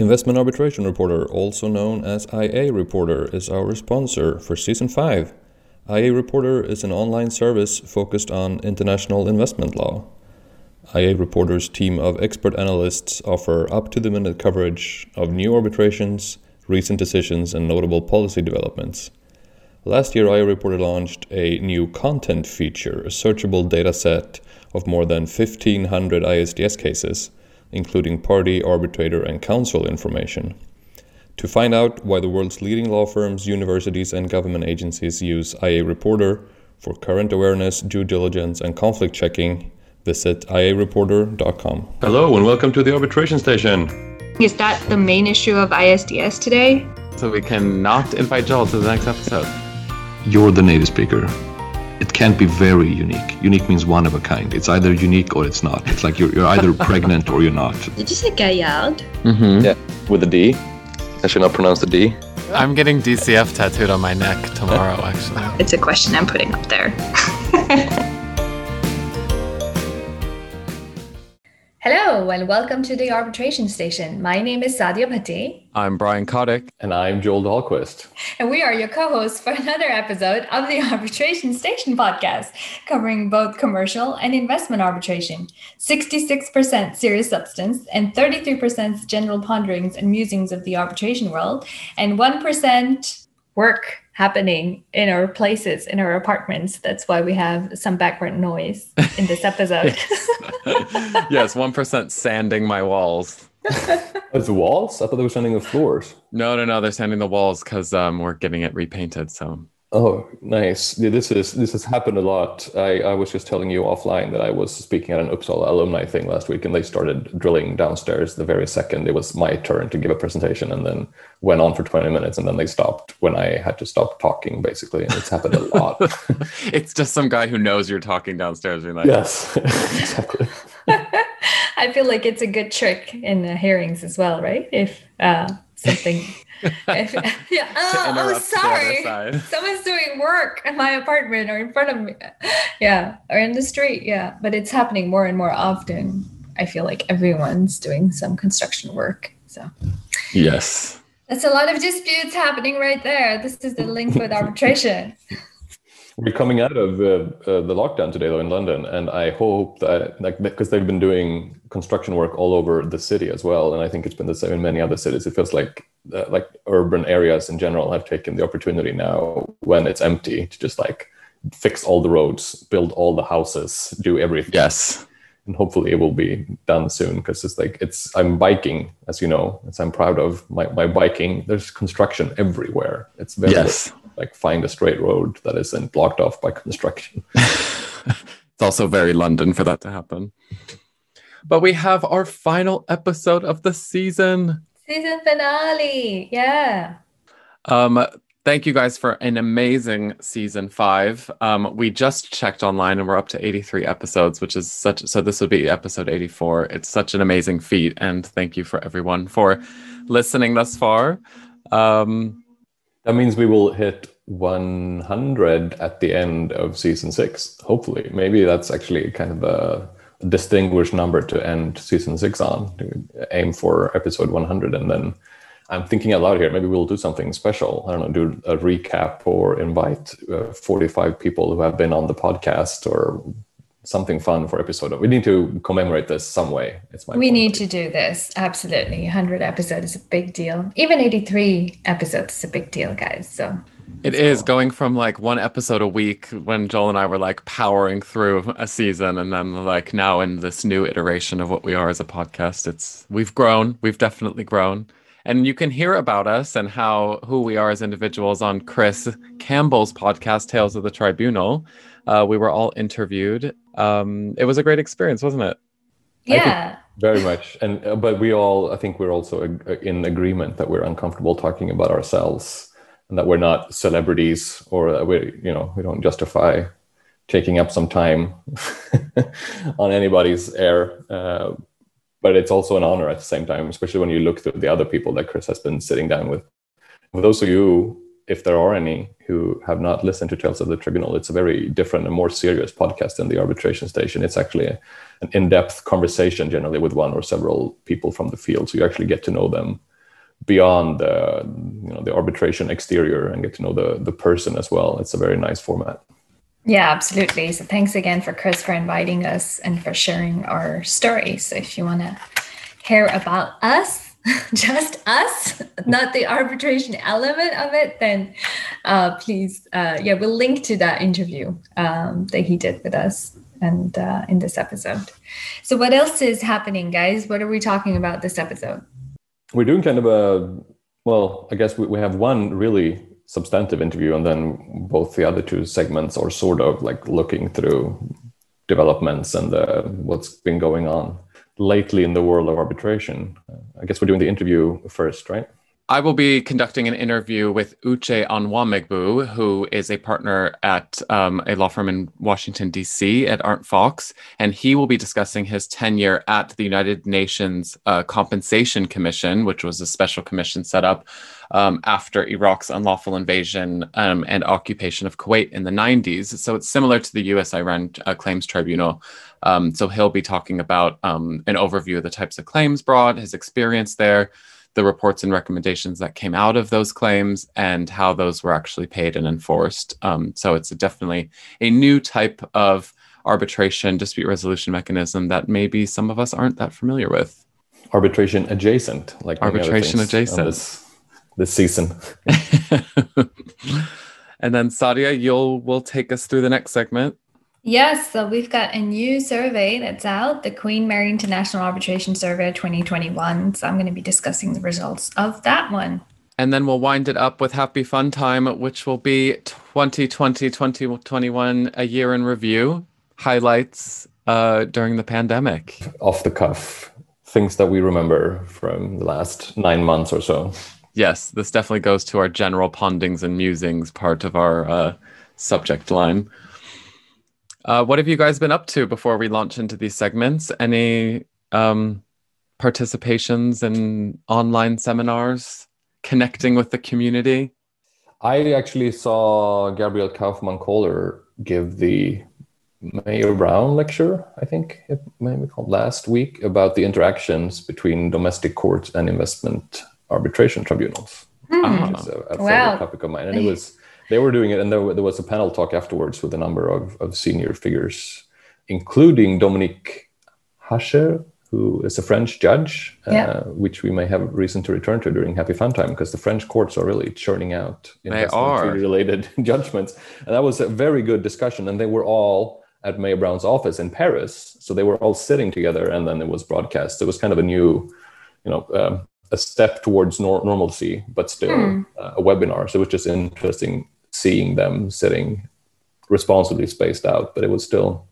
Investment Arbitration Reporter, also known as IA Reporter, is our sponsor for Season 5. IA Reporter is an online service focused on international investment law. IA Reporter's team of expert analysts offer up to the minute coverage of new arbitrations, recent decisions, and notable policy developments. Last year, IA Reporter launched a new content feature, a searchable data set of more than 1,500 ISDS cases including party, arbitrator, and counsel information. To find out why the world's leading law firms, universities, and government agencies use IA Reporter for current awareness, due diligence, and conflict checking, visit iareporter.com. Hello, and welcome to the arbitration station. Is that the main issue of ISDS today? So we can not invite Joel to the next episode. You're the native speaker it can't be very unique. Unique means one of a kind. It's either unique or it's not. It's like you're, you're either pregnant or you're not. Did you say Gaillard? Mm-hmm. Yeah, with a D. I should not pronounce the D. I'm getting DCF tattooed on my neck tomorrow, actually. It's a question I'm putting up there. Hello and welcome to the Arbitration Station. My name is Saadia Bhatti. I'm Brian Kotick. And I'm Joel Dahlquist. And we are your co hosts for another episode of the Arbitration Station podcast, covering both commercial and investment arbitration, 66% serious substance, and 33% general ponderings and musings of the arbitration world, and 1% work happening in our places, in our apartments. That's why we have some background noise in this episode. yes, one percent sanding my walls. It's the walls? I thought they were sanding the floors. No, no, no. They're sanding the walls because um, we're getting it repainted. So Oh, nice. This is this has happened a lot. I, I was just telling you offline that I was speaking at an Uppsala alumni thing last week, and they started drilling downstairs the very second it was my turn to give a presentation, and then went on for twenty minutes, and then they stopped when I had to stop talking, basically. And it's happened a lot. it's just some guy who knows you're talking downstairs, being like, "Yes, exactly." I feel like it's a good trick in the hearings as well, right? If uh, something yeah. Oh, oh sorry. Someone's doing work in my apartment or in front of me. Yeah. Or in the street. Yeah. But it's happening more and more often. I feel like everyone's doing some construction work. So, yes. That's a lot of disputes happening right there. This is the link with arbitration. We're coming out of uh, uh, the lockdown today, though, in London, and I hope that, like, because they've been doing construction work all over the city as well, and I think it's been the same in many other cities. It feels like, uh, like urban areas in general have taken the opportunity now when it's empty to just like fix all the roads, build all the houses, do everything. Yes, and hopefully it will be done soon because it's like it's i'm biking as you know as i'm proud of my, my biking there's construction everywhere it's very yes. Like find a straight road that isn't blocked off by construction it's also very london for that to happen but we have our final episode of the season season finale yeah um thank you guys for an amazing season five. Um, we just checked online and we're up to 83 episodes, which is such so this would be episode 84. It's such an amazing feat, and thank you for everyone for listening thus far. Um, that means we will hit 100 at the end of season six. Hopefully, maybe that's actually kind of a distinguished number to end season six on. Aim for episode 100 and then I'm thinking a lot here. Maybe we'll do something special. I don't know, do a recap or invite uh, 45 people who have been on the podcast or something fun for episode. We need to commemorate this some way. It's my. We point. need to do this absolutely. 100 episodes is a big deal. Even 83 episodes is a big deal, guys. So. It is going from like one episode a week when Joel and I were like powering through a season, and then like now in this new iteration of what we are as a podcast. It's we've grown. We've definitely grown and you can hear about us and how who we are as individuals on Chris Campbell's podcast, Tales of the Tribunal. Uh, we were all interviewed. Um, it was a great experience, wasn't it? Yeah, very much. And uh, but we all, I think, we're also in agreement that we're uncomfortable talking about ourselves and that we're not celebrities or that we, you know, we don't justify taking up some time on anybody's air. Uh, but it's also an honor at the same time, especially when you look through the other people that Chris has been sitting down with. For those of you, if there are any who have not listened to Tales of the Tribunal, it's a very different and more serious podcast than the Arbitration Station. It's actually a, an in-depth conversation, generally with one or several people from the field, so you actually get to know them beyond the you know the arbitration exterior and get to know the the person as well. It's a very nice format. Yeah, absolutely. So thanks again for Chris for inviting us and for sharing our story. So if you want to hear about us, just us, not the arbitration element of it, then uh, please, uh, yeah, we'll link to that interview um, that he did with us and uh, in this episode. So what else is happening, guys? What are we talking about this episode? We're doing kind of a well, I guess we, we have one really substantive interview, and then both the other two segments are sort of like looking through developments and uh, what's been going on lately in the world of arbitration. I guess we're doing the interview first, right? I will be conducting an interview with Uche Onwuamaegbu, who is a partner at um, a law firm in Washington, D.C. at Arent Fox, and he will be discussing his tenure at the United Nations uh, Compensation Commission, which was a special commission set up um, after Iraq's unlawful invasion um, and occupation of Kuwait in the 90s. So it's similar to the US Iran uh, Claims Tribunal. Um, so he'll be talking about um, an overview of the types of claims brought, his experience there the reports and recommendations that came out of those claims and how those were actually paid and enforced. Um, so it's a definitely a new type of arbitration dispute resolution mechanism that maybe some of us aren't that familiar with. Arbitration adjacent, like arbitration adjacent this, this season. and then Saadia, you'll will take us through the next segment. Yes, so we've got a new survey that's out, the Queen Mary International Arbitration Survey 2021. So I'm going to be discussing the results of that one. And then we'll wind it up with Happy Fun Time, which will be 2020 2021, a year in review, highlights uh, during the pandemic. Off the cuff, things that we remember from the last nine months or so. Yes, this definitely goes to our general pondings and musings part of our uh, subject line. Uh, what have you guys been up to before we launch into these segments? Any um, participations in online seminars, connecting with the community? I actually saw Gabrielle Kaufmann Kohler give the Mayer Brown lecture, I think it may be called last week, about the interactions between domestic courts and investment arbitration tribunals. Mm. Which is a, a favorite wow. topic of mine. And it was they were doing it, and there, there was a panel talk afterwards with a number of, of senior figures, including Dominique Hascher, who is a French judge, uh, yeah. uh, which we may have reason to return to during Happy Fun Time because the French courts are really churning out investment-related judgments. And that was a very good discussion, and they were all at Mayer Brown's office in Paris, so they were all sitting together, and then it was broadcast. It was kind of a new, you know. Um, a step towards nor- normalcy, but still mm. uh, a webinar. So it was just interesting seeing them sitting responsibly spaced out, but it was still,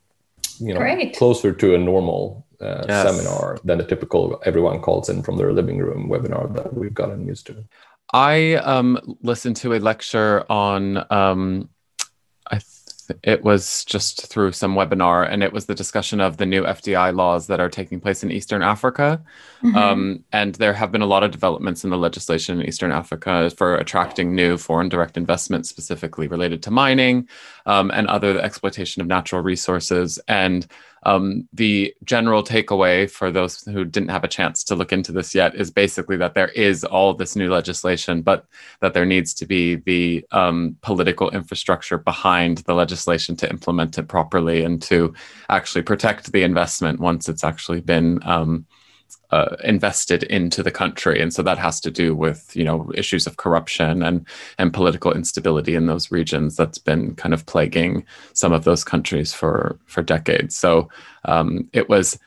you know, Great. closer to a normal uh, yes. seminar than the typical everyone calls in from their living room webinar that we've gotten used to. I um, listened to a lecture on um, I it was just through some webinar, and it was the discussion of the new FDI laws that are taking place in Eastern Africa. Mm-hmm. Um, and there have been a lot of developments in the legislation in Eastern Africa for attracting new foreign direct investment, specifically related to mining um, and other exploitation of natural resources. And um, the general takeaway for those who didn't have a chance to look into this yet is basically that there is all this new legislation, but that there needs to be the um, political infrastructure behind the legislation to implement it properly and to actually protect the investment once it's actually been um, uh, invested into the country, and so that has to do with you know issues of corruption and and political instability in those regions that's been kind of plaguing some of those countries for for decades. So um, it was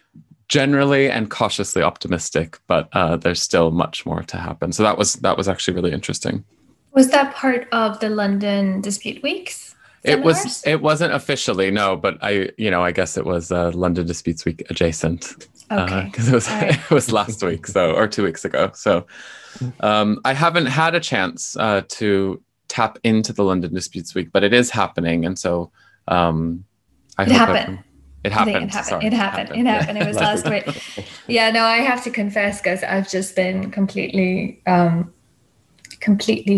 generally and cautiously optimistic, but uh, there's still much more to happen. So that was that was actually really interesting. Was that part of the London Dispute Weeks? Seminars? It was. It wasn't officially no, but I, you know, I guess it was uh, London Disputes Week adjacent because uh, it was right. it was last week, so or two weeks ago. So um, I haven't had a chance uh, to tap into the London Disputes Week, but it is happening, and so um, I it happened. It happened. It happened. Sorry, it happened. It happened. It was last week. Yeah, no, I have to confess because I've just been completely, um, completely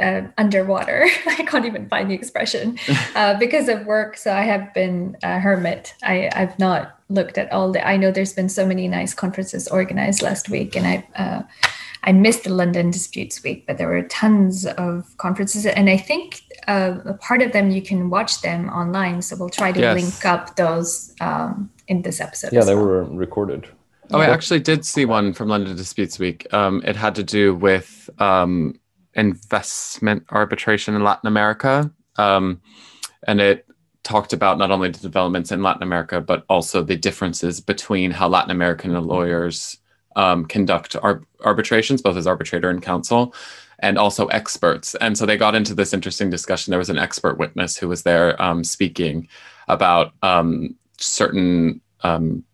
uh, underwater. I can't even find the expression uh, because of work. So I have been a hermit. I, I've not looked at all the. I know there's been so many nice conferences organized last week, and I uh, I missed the London Disputes Week, but there were tons of conferences, and I think uh, a part of them you can watch them online. So we'll try to Yes. link up those um, in this episode. Yeah, they well. were recorded. Oh, I actually did see one from London Disputes Week. Um, it had to do with um, investment arbitration in Latin America. Um, and it talked about not only the developments in Latin America, but also the differences between how Latin American lawyers um, conduct ar- arbitrations, both as arbitrator and counsel, and also experts. And so they got into this interesting discussion. There was an expert witness who was there um, speaking about um, certain um,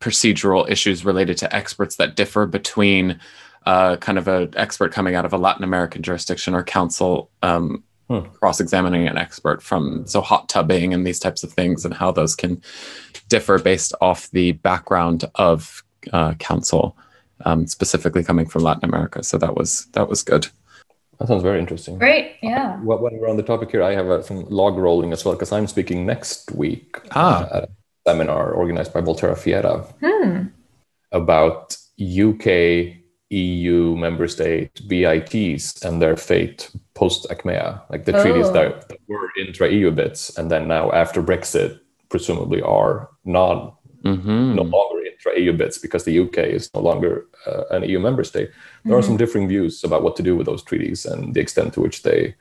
procedural issues related to experts that differ between uh, kind of an expert coming out of a Latin American jurisdiction or counsel um, Hmm. cross-examining an expert from so hot tubbing and these types of things and how those can differ based off the background of uh, counsel, um, specifically coming from Latin America. So that was that was good. That sounds very interesting. great. Yeah. Well, when we're on the topic here, I have uh, some log rolling as well because I'm speaking next week Ah. at a seminar organized by Volterra Fietta Hmm. about UK, EU member state BITs and their fate post Achmea, like the treaties Oh. that, that were intra EU bits and then now after Brexit presumably are non hmm no longer intra EU bits because the UK is no longer uh, an EU member state. There are some differing views about what to do with those treaties and the extent to which they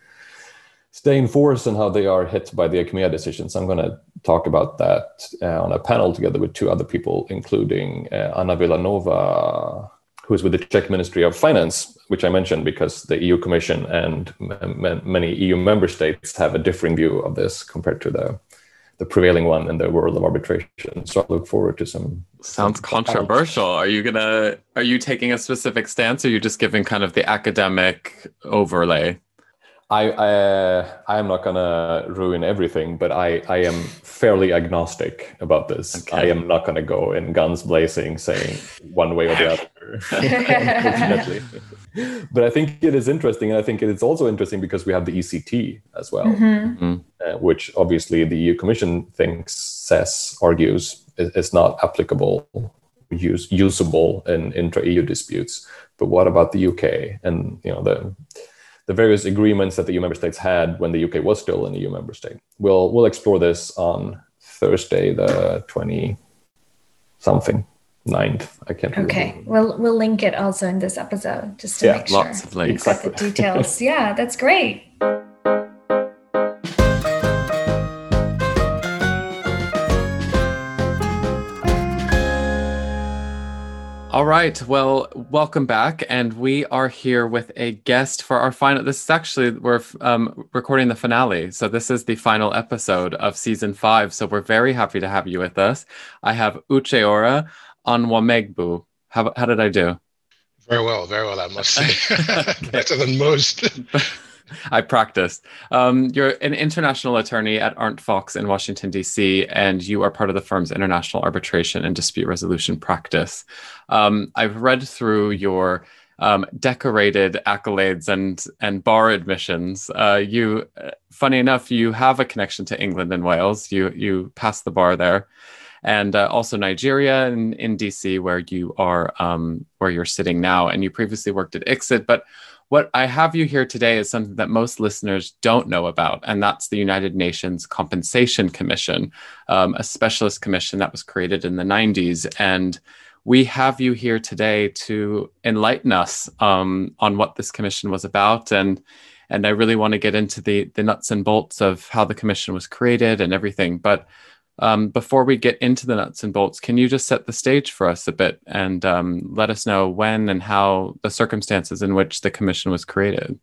stay in force and how they are hit by the Achmea decisions. I'm going to talk about that uh, on a panel together with two other people, including uh, Anna Villanova, who is with the Czech Ministry of Finance, which I mentioned because the EU Commission and m- many EU member states have a differing view of this compared to the the prevailing one in the world of arbitration. So I look forward to some. Sounds some- controversial. Are you gonna? Are you taking a specific stance, or are you just giving kind of the academic overlay? I uh, I am not gonna ruin everything, but I I am fairly agnostic about this. Okay. I am not gonna go in guns blazing saying one way or the other. Unfortunately. but I think it is interesting, and I think it is also interesting because we have the ECT as well, Mhm. uh, which obviously the EU Commission thinks says argues is, is not applicable, use, usable in intra-EU disputes. But what about the UK and you know the the various agreements that the EU member states had when the UK was still an EU member state? We'll we'll explore this on Thursday, the twenty something. 9th. I can't remember. Okay, we'll we'll link it also in this episode just to Yeah, make sure lots of links. you've the details. yeah, that's great. All right. Well, welcome back, and we are here with a guest for our final. This is actually we're um, recording the finale, so this is the final episode of season five. So we're very happy to have you with us. I have Ucheora Onwuamaegbu. How how did I do? Very well, very well, I must say. Better than most. I practiced. Um, you're an international attorney at Arent Fox in Washington, D.C., and you are part of the firm's international arbitration and dispute resolution practice. Um, I've read through your um, decorated accolades and and bar admissions. Uh, you, uh, funny enough, you have a connection to England and Wales. You you passed the bar there, and uh, also Nigeria and in DC, where you are um, where you're sitting now. And you previously worked at ICSID, but what I have you here today is something that most listeners don't know about, and that's the United Nations Compensation Commission, um, a specialist commission that was created in the 90s. And we have you here today to enlighten us um, on what this commission was about. And and I really want to get into the the nuts and bolts of how the commission was created and everything. But um, before we get into the nuts and bolts, can you just set the stage for us a bit and um, let us know when and how the circumstances in which the commission was created?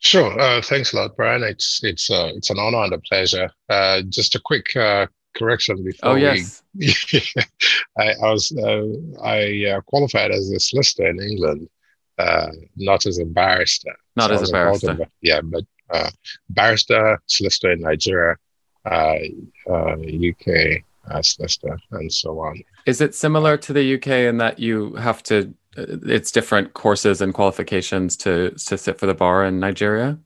Sure. Uh, thanks a lot, Brian. It's it's uh, it's an honor and a pleasure. Uh, just a quick uh, correction before Oh yes, we. I, I was uh, I uh, qualified as a solicitor in England, uh, not as a barrister. not So as a barrister. yeah, but uh, barrister, solicitor in Nigeria, UK uh, solicitor, and so on. Is it similar to the UK in that you have to? uh, It's different courses and qualifications to to sit for the bar in Nigeria.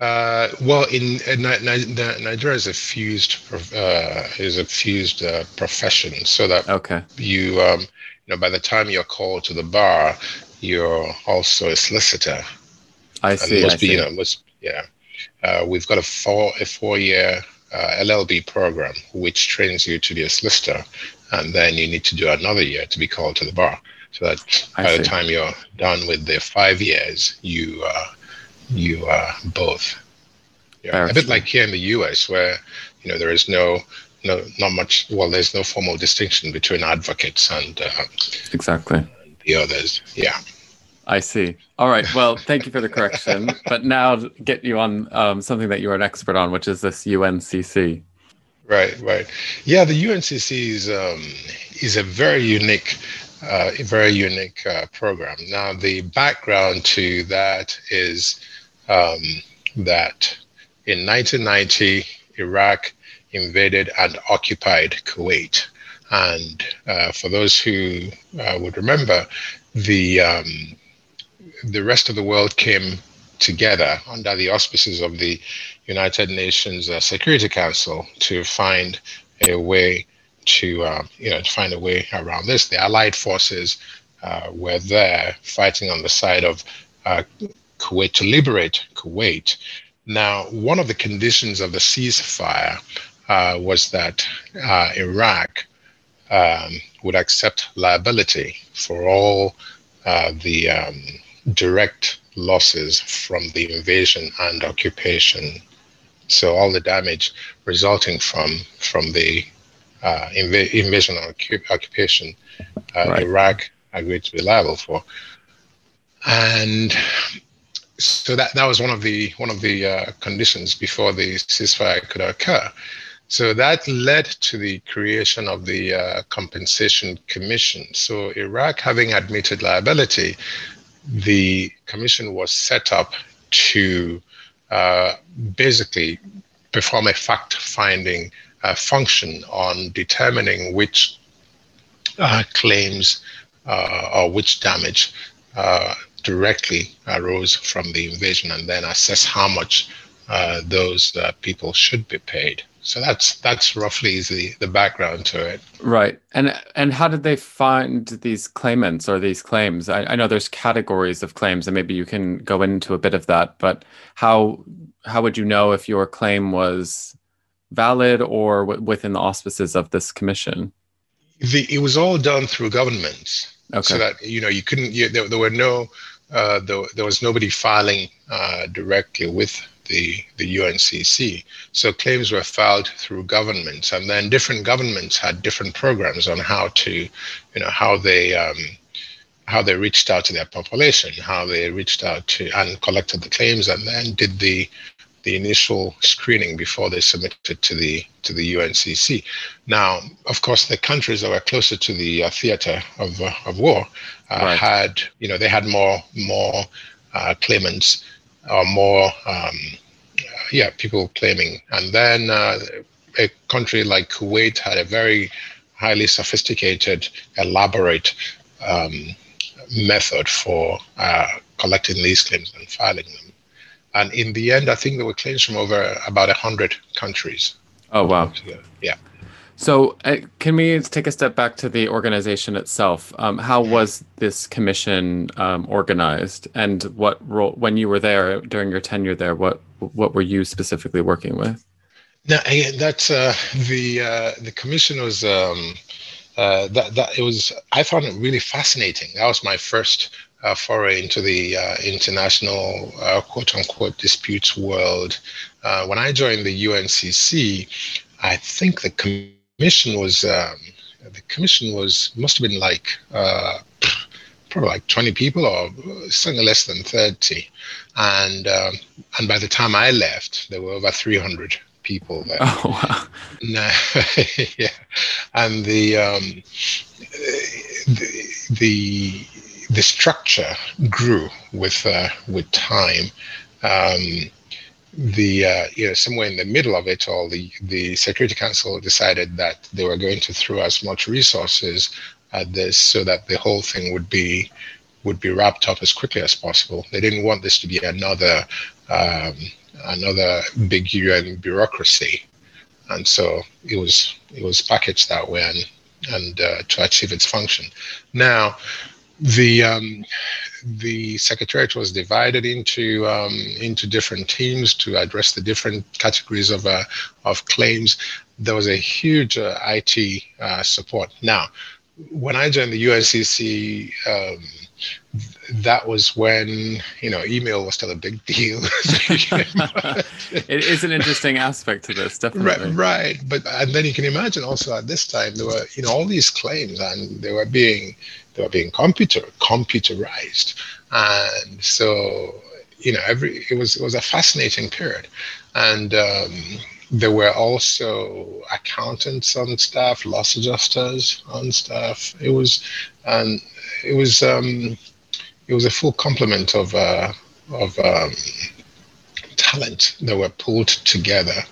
Uh, well, in, in Ni- Nigeria is a fused uh, is a fused uh, profession, so that Okay. you um, you know by the time you're called to the bar, you're also a solicitor. I see. must I be, see. you know, must yeah. Uh, we've got a four a four year uh, LLB program which trains you to be a solicitor, and then you need to do another year to be called to the bar. So that I by the time you're done with the five years, you uh, you are both. Yeah, a bit like here in the U.S., where you know there is no no not much. Well, there's no formal distinction between advocates and uh, Exactly. the others. Yeah. I see. All right. Well, thank you for the correction. But now get you on um, something that you are an expert on, which is this UNCC. Right, right. Yeah, the UNCC is um, is a very unique, uh, very unique uh, program. Now, the background to that is um, that in 1990, Iraq invaded and occupied Kuwait, and uh, for those who uh, would remember, the um, the rest of the world came together under the auspices of the United Nations uh, Security Council to find a way to, uh, you know, to find a way around this. The Allied forces uh, were there fighting on the side of uh, Kuwait to liberate Kuwait. Now, one of the conditions of the ceasefire uh, was that uh, Iraq um, would accept liability for all the um, direct losses from the invasion and occupation. So all the damage resulting from from the uh, inv- invasion and occu- occupation, uh, Right. Iraq agreed to be liable for. And so that that was one of the one of the uh, conditions before the ceasefire could occur. So that led to the creation of the uh, Compensation Commission. So Iraq, having admitted liability, the commission was set up to uh, basically perform a fact-finding uh, function on determining which uh, claims uh, or which damage uh, directly arose from the invasion, and then assess how much uh, those people should be paid. So that's that's roughly the the background to it. Right. And and how did they find these claimants or these claims? I, I know there's categories of claims, and maybe you can go into a bit of that. But how how would you know if your claim was valid or w- within the auspices of this commission? The, it was all done through governments. Okay. so that you know you couldn't you, there, there were no uh, there, there was nobody filing uh, directly with the the UNCC so claims were filed through governments and then different governments had different programs on how to you know how they um, how they reached out to their population how they reached out to and collected the claims and then did the the initial screening before they submitted to the to the UNCC. Now, of course, the countries that were closer to the uh, theater of, uh, of war uh, Right. had, you know, they had more more uh, claimants or more, um, yeah, people claiming. And then uh, a country like Kuwait had a very highly sophisticated, elaborate um, method for uh, collecting these claims and filing them. And in the end, I think there were claims from over about 100 countries. Oh wow. Yeah. So, uh, can we take a step back to the organization itself? Um, how was this commission um, organized, and what role, when you were there during your tenure there, what what were you specifically working with? Now, that's uh, the uh, the commission was um, uh, that that it was. I found it really fascinating. That was my first uh, foray into the uh, international uh, quote unquote disputes world. Uh, when I joined the UNCC, I think the commission was um, the commission was must have been like uh, probably like 20 people or something less than 30 and um, and by the time i left there were over 300 people there Oh wow. no, yeah, and the, um, the the the structure grew with uh, with time. Um, the uh, you know somewhere in the middle of it all, the the Security Council decided that they were going to throw as much resources at this so that the whole thing would be would be wrapped up as quickly as possible. They didn't want this to be another um, another big UN bureaucracy, and so it was it was packaged that way and and uh, to achieve its function. Now, the um, the secretariat was divided into um, into different teams to address the different categories of uh, of claims. There was a huge uh, IT uh, support. Now, when I joined the UNCC, um, that was when you know email was still a big deal. it is an interesting aspect to this, definitely. Right, right, but and then you can imagine also at this time there were you know all these claims and they were being they were being computer computerized, and so you know every it was it was a fascinating period, and. Um, there were also accountants on staff, loss adjusters on staff. It was, and it was um, it was a full complement of uh, of um, talent that were pulled together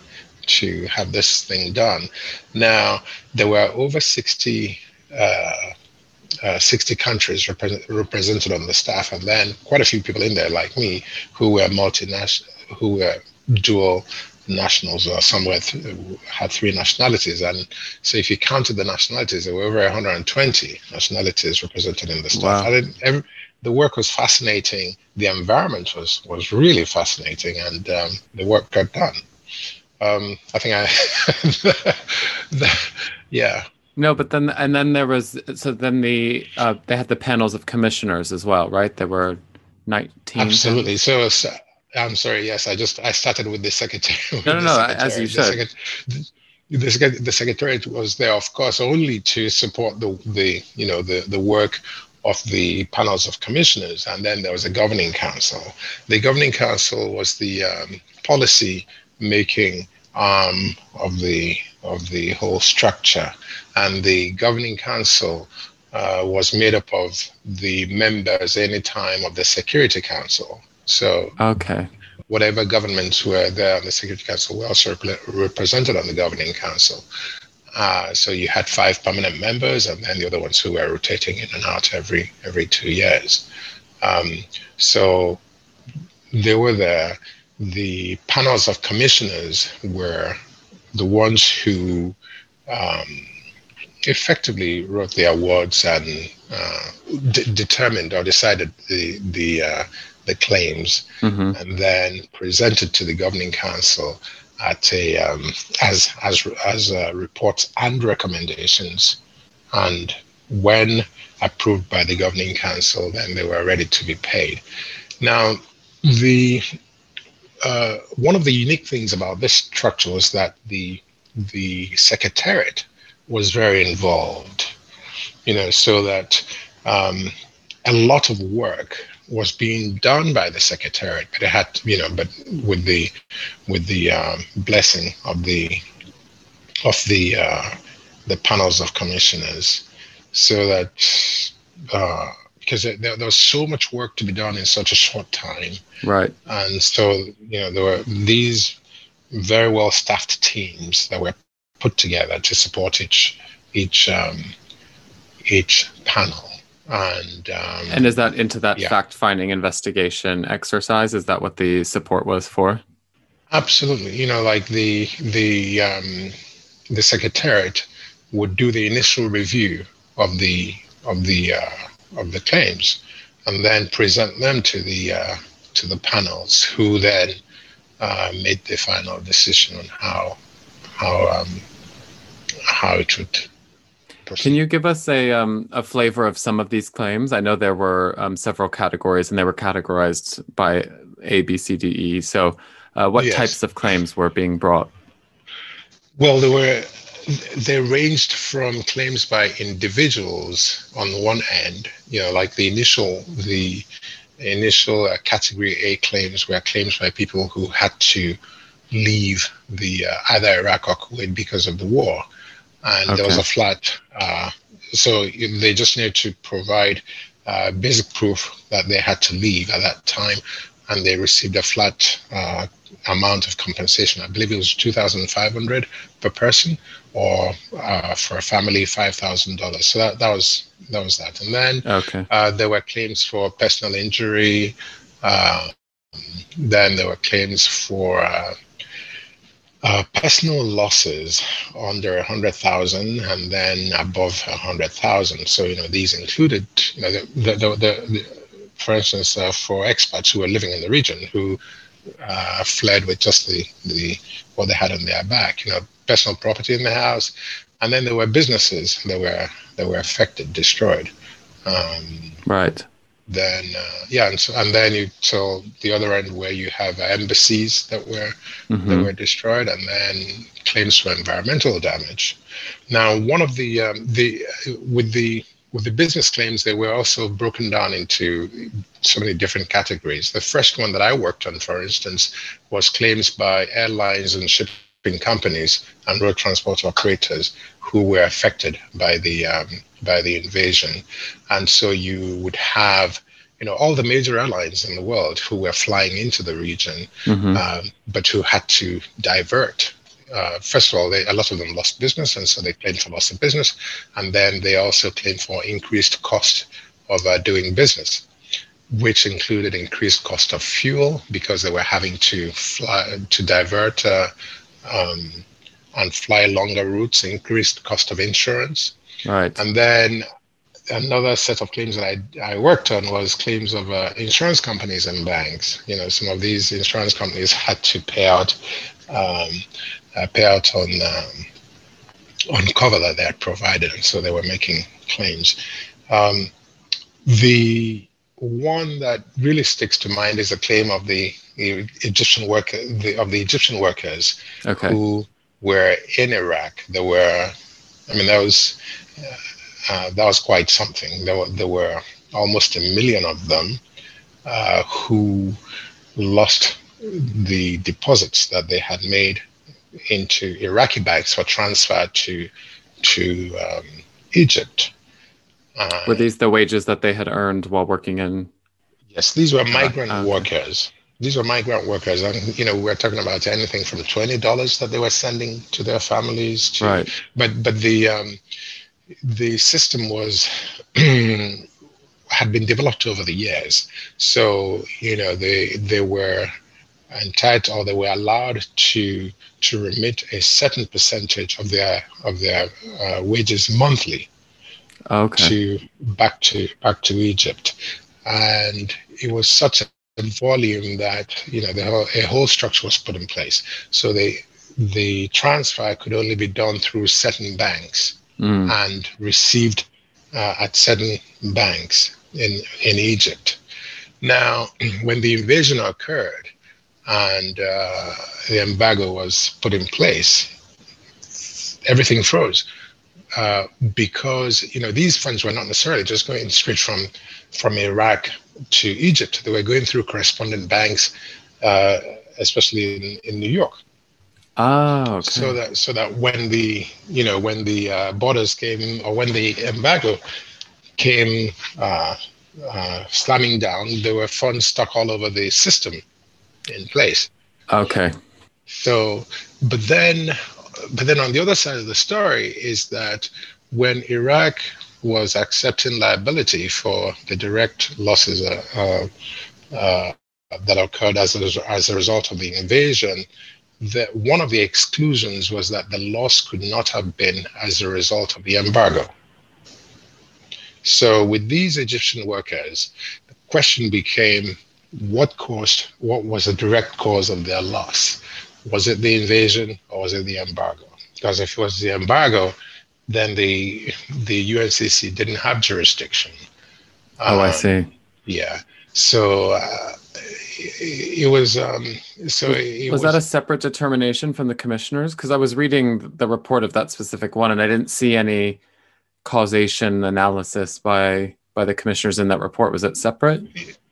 to have this thing done. Now there were over sixty. Uh, uh, 60 countries represented on the staff, and then quite a few people in there, like me, who were multinational, who were dual nationals or somewhere th- had three nationalities. And so if you counted the nationalities, there were over 120 nationalities represented in the staff. Wow. Every, the work was fascinating. The environment was was really fascinating, and um, the work got done. Um, I think I, the, the, yeah. No, but then and then there was so then the uh, they had the panels of commissioners as well, right? There were nineteen. Absolutely. So I'm sorry. Yes, I just I started with the secretary. no, no, no. As you said. The, the, the secretariat was there, of course, only to support the, the you know the, the work of the panels of commissioners, and then there was a governing council. The governing council was the um, policy making arm of the of the whole structure, and the governing council uh, was made up of the members any time of the Security Council. So okay, whatever governments were there on the Security Council were also represented on the Governing Council. Uh, so you had five permanent members, and then the other ones who were rotating in and out every every two years. Um, so they were there. The panels of commissioners were the ones who um, effectively wrote the awards and uh, d- determined or decided the the uh, the claims mm-hmm. and then presented to the governing council at a um, as as as uh, reports and recommendations and when approved by the governing council then they were ready to be paid now the uh, one of the unique things about this structure was that the the secretariat was very involved you know so that um, a lot of work was being done by the secretariat, but it had, you know, but with the with the um, blessing of the of the uh, the panels of commissioners, so that uh, because there, there, was so much work to be done in such a short time, right? And so you know there were these very well staffed teams that were put together to support each each um, each panel. And um, and is that into that yeah. fact finding investigation exercise? Is that what the support was for? Absolutely. You know like the the um, the secretariat would do the initial review of the of the uh, of the claims and then present them to the uh, to the panels who then uh, made the final decision on how how um, how it would can you give us a um, a flavor of some of these claims? I know there were um, several categories, and they were categorized by A, B, C, D, E. So, uh, what yes. types of claims were being brought? Well, there were they ranged from claims by individuals on the one end, you know, like the initial the initial uh, category A claims were claims by people who had to leave the uh, either Iraq or Kuwait because of the war and okay. there was a flat. Uh, so they just needed to provide uh, basic proof that they had to leave at that time, and they received a flat uh, amount of compensation. I believe it was two thousand five hundred per person, or uh, for a family five thousand dollars. So that, that was that was that. And then okay. Uh, there were claims for personal injury. Uh, then there were claims for uh, personal losses under 100,000 and then above 100,000. So, you know, these included, you know, the, the, the, the for instance, uh, for expats who were living in the region who uh, fled with just the, the what they had on their back, you know, personal property in the house, and then there were businesses that were that were affected, destroyed. Um, right then uh, yeah, and, so, and then you so the other end where you have embassies that were mm-hmm. that were destroyed, and then claims for environmental damage. Now, one of the um, the with the with the business claims, they were also broken down into so many different categories. The first one that I worked on, for instance, was claims by airlines and shipping companies and road transport operators who were affected by the um, by the invasion. And so you would have you know all the major airlines in the world who were flying into the region, mm-hmm. um, but who had to divert. Uh, first of all, they, a lot of them lost business, and so they claimed for loss of business, and then they also claimed for increased cost of uh, doing business, which included increased cost of fuel because they were having to fly to divert uh, um, and fly longer routes, increased cost of insurance, Right. And then another set of claims that I, I worked on was claims of uh, insurance companies and banks. You know, some of these insurance companies had to pay out um, uh, pay out on um, on cover that they had provided, and so they were making claims. Um, the one that really sticks to mind is the claim of the, the Egyptian worker the, of the Egyptian workers okay. who were in Iraq. There were, I mean, that was uh, that was quite something. There were, there were almost a million of them uh, who lost the deposits that they had made into Iraqi banks for transfer to to um, Egypt. Uh, were these the wages that they had earned while working in? Yes, these were migrant okay. workers. These were migrant workers, and you know we're talking about anything from twenty dollars that they were sending to their families. To, right. But but the um, the system was had been developed over the years. So you know they they were entitled or they were allowed to to remit a certain percentage of their of their uh, wages monthly okay. to back to back to Egypt, and it was such a volume that you know the whole, a whole structure was put in place. So they the transfer could only be done through certain banks mm. and received uh, at certain banks in, in Egypt. Now, when the invasion occurred and uh, the embargo was put in place, everything froze. Uh, because you know these funds were not necessarily just going straight from from Iraq to Egypt. They were going through correspondent banks, uh, especially in, in New York. Ah, okay. So that so that when the you know when the uh, borders came or when the embargo came uh, uh, slamming down, there were funds stuck all over the system in place. Okay. So, but then, but then on the other side of the story is that when Iraq was accepting liability for the direct losses uh, uh, that occurred as a, as a result of the invasion, one of the exclusions was that the loss could not have been as a result of the embargo. So, with these Egyptian workers, the question became what caused, what was the direct cause of their loss? Was it the invasion or was it the embargo? Because if it was the embargo, then the the UNCC didn't have jurisdiction. Oh, um, I see. Yeah. So uh, it was um, so it was, was, that a separate determination from the commissioners because i was reading the report of that specific one and i didn't see any causation analysis by by the commissioners in that report was it separate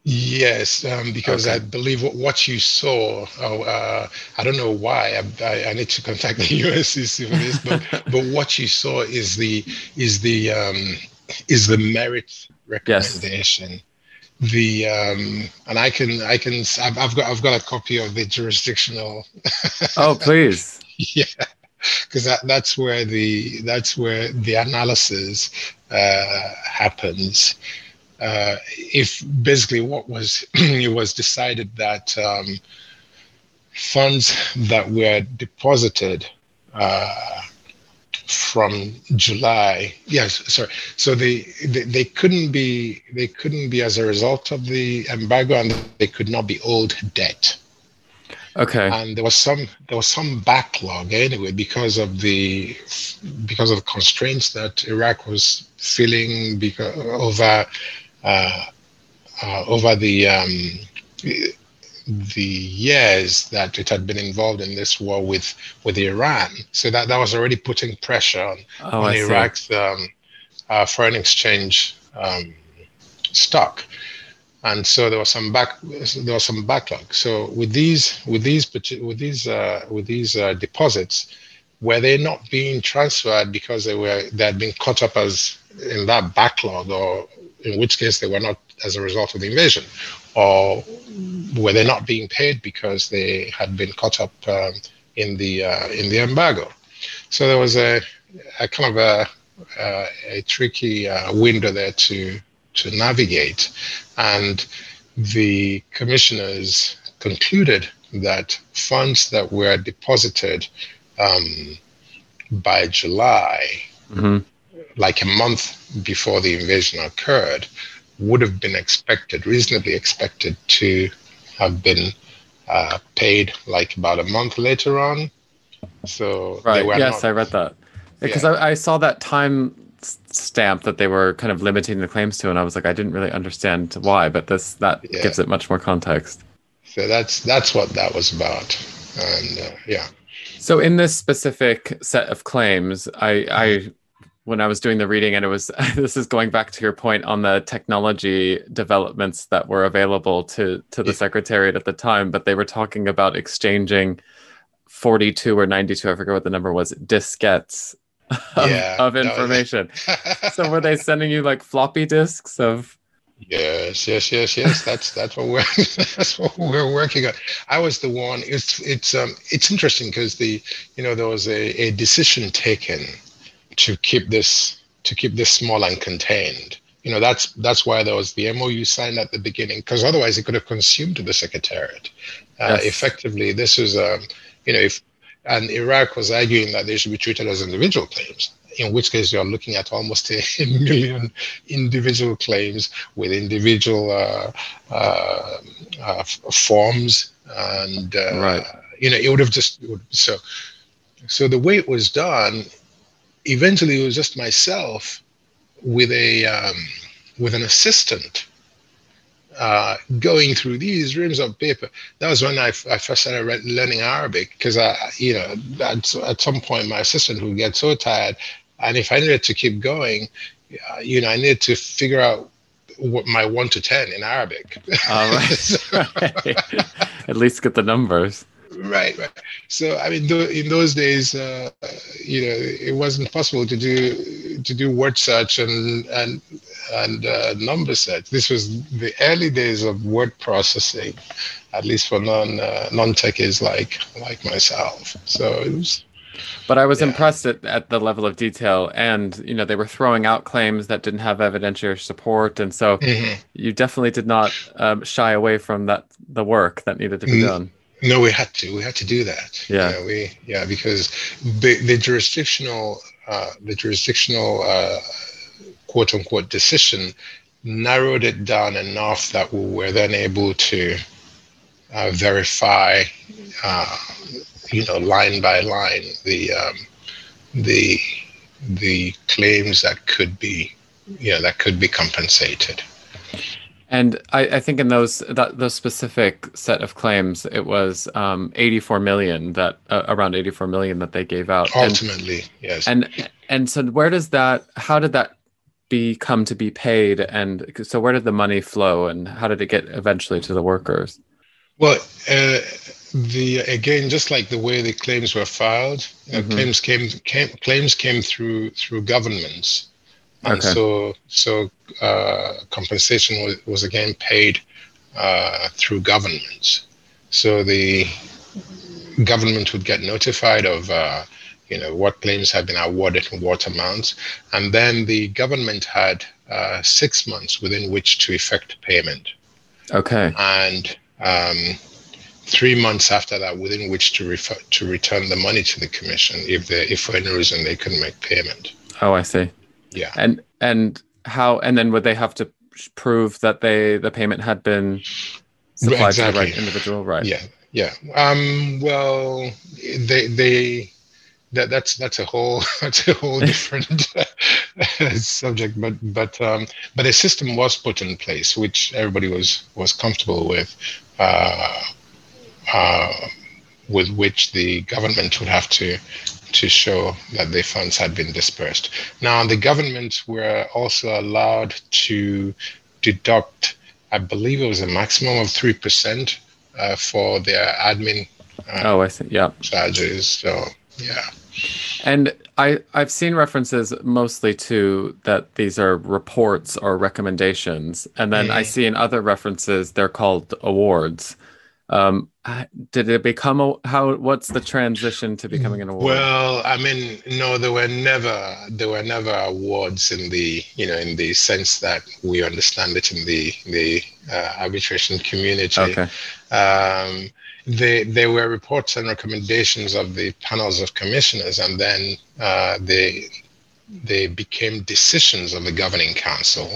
yes um, because okay. i believe what you saw oh, uh, i don't know why I, I, I, need to contact the UNCC for this but but what you saw is the is the um, is the merit recommendation yes the um, and I can I can I've, I've, got I've got a copy of the jurisdictional. oh please. yeah, because that, that's where the that's where the analysis uh, happens. Uh, if basically what was it was decided that um, funds that were deposited uh, from July. Yes, sorry. So they, they, they couldn't be they couldn't be as a result of the embargo, and they could not be old debt. Okay. And there was some there was some backlog anyway because of the because of the constraints that Iraq was feeling because over over the um, the years that it had been involved in this war with with Iran. So that that was already putting pressure on, Oh, on. Iraq's um, uh, foreign exchange um, stock, and so there was some back there was some backlog. So with these with these with these uh, with these uh, deposits, were they not being transferred because they were they had been caught up as in that backlog, or in which case they were not as a result of the invasion, or were they not being paid because they had been caught up um, in the uh, in the embargo? So there was a, a kind of a uh, a tricky uh, window there to to navigate, and the commissioners concluded that funds that were deposited um, by July, Mhm. Like a month before the invasion occurred, would have been expected, reasonably expected, to have been uh, paid like about a month later on. So Right. Yes, not- I read that. Because Yeah. I, I saw that time stamp that they were kind of limiting the claims to, and I was like, I didn't really understand why, but this that Yeah. gives it much more context. So that's that's what that was about, and uh, yeah, So in this specific set of claims, I, I when I was doing the reading, and it was this is going back to your point on the technology developments that were available to to the Yeah. secretariat at the time, but they were talking about exchanging 42 or 92, I forget what the number was, diskettes of, Yeah, of was- information. so were they sending you like floppy disks of Yes, yes, yes, yes. That's that's what we're that's what we're working on. I was the one. It's it's um it's interesting because the you know there was a, a decision taken to keep this to keep this small and contained. You know that's that's why there was the MOU signed at the beginning because otherwise it could have consumed the secretariat. Uh, Yes. Effectively, this is um you know if and Iraq was arguing that they should be treated as individual claims. In which case, you're looking at almost a million individual claims with individual uh, uh, uh, forms, and uh, Right. you know it would have just it would, so. So the way it was done, eventually it was just myself with a um, with an assistant uh, going through these reams of paper. That was when I, f- I first started re- learning Arabic because I, you know, at, at some point my assistant would get so tired, and if I needed to keep going, uh, you know, I needed to figure out what my one to ten in Arabic. All right. So- at least get the numbers. Right, right. So I mean, tho- in those days, uh, you know, it wasn't possible to do to do word search and and and uh, number search. This was the early days of word processing, at least for non uh, non techies like like myself. So it was But I was Yeah. impressed at, at the level of detail, and you know they were throwing out claims that didn't have evidentiary support, and so Mhm. you definitely did not um, shy away from that the work that needed to be Mm. done. No, we had to. We had to do that. Yeah. Know, we yeah because the the jurisdictional uh, the jurisdictional uh, quote unquote decision narrowed it down enough that we were then able to uh, verify, uh, you know, line by line the um, the the claims that could be you know that could be compensated. And I, I think in those that those specific set of claims, it was um, 84 million that uh, around 84 million that they gave out. And- Ultimately, yes. and and so where does that how did that become to be paid and so where did the money flow and how did it get eventually to the workers Well, uh, the again, just like the way the claims were filed, uh, Mhm. claims came, came claims came through through governments, and Okay. so so uh, compensation was, was again paid uh, through governments. So the government would get notified of uh, you know what claims have been awarded and what amounts, and then the government had uh, six months within which to effect payment okay and um, three months after that, within which to refer, to return the money to the commission if they if for any reason they couldn't make payment. Oh, I see. Yeah. And and how and then would they have to prove that they the payment had been supplied to the right individual, right? Yeah, yeah. Um, well, they they that that's that's a whole that's a whole different subject. But but um, but a system was put in place which everybody was was comfortable with, uh, uh, with which the government would have to to show that the funds had been dispersed. Now the government were also allowed to deduct, I believe it was a maximum of three percent uh, for their admin uh, Oh, I see. Yeah. charges. So yeah, And I I've seen references mostly to that these are reports or recommendations, and then I Mhm. see in other references they're called awards. Um, did it become a how? What's the transition to becoming an award? Well, I mean, no, there were never there were never awards in the you know in the sense that we understand it in the the uh, arbitration community. okay. Um, they they were reports and recommendations of the panels of commissioners, and then uh, they they became decisions of the governing council.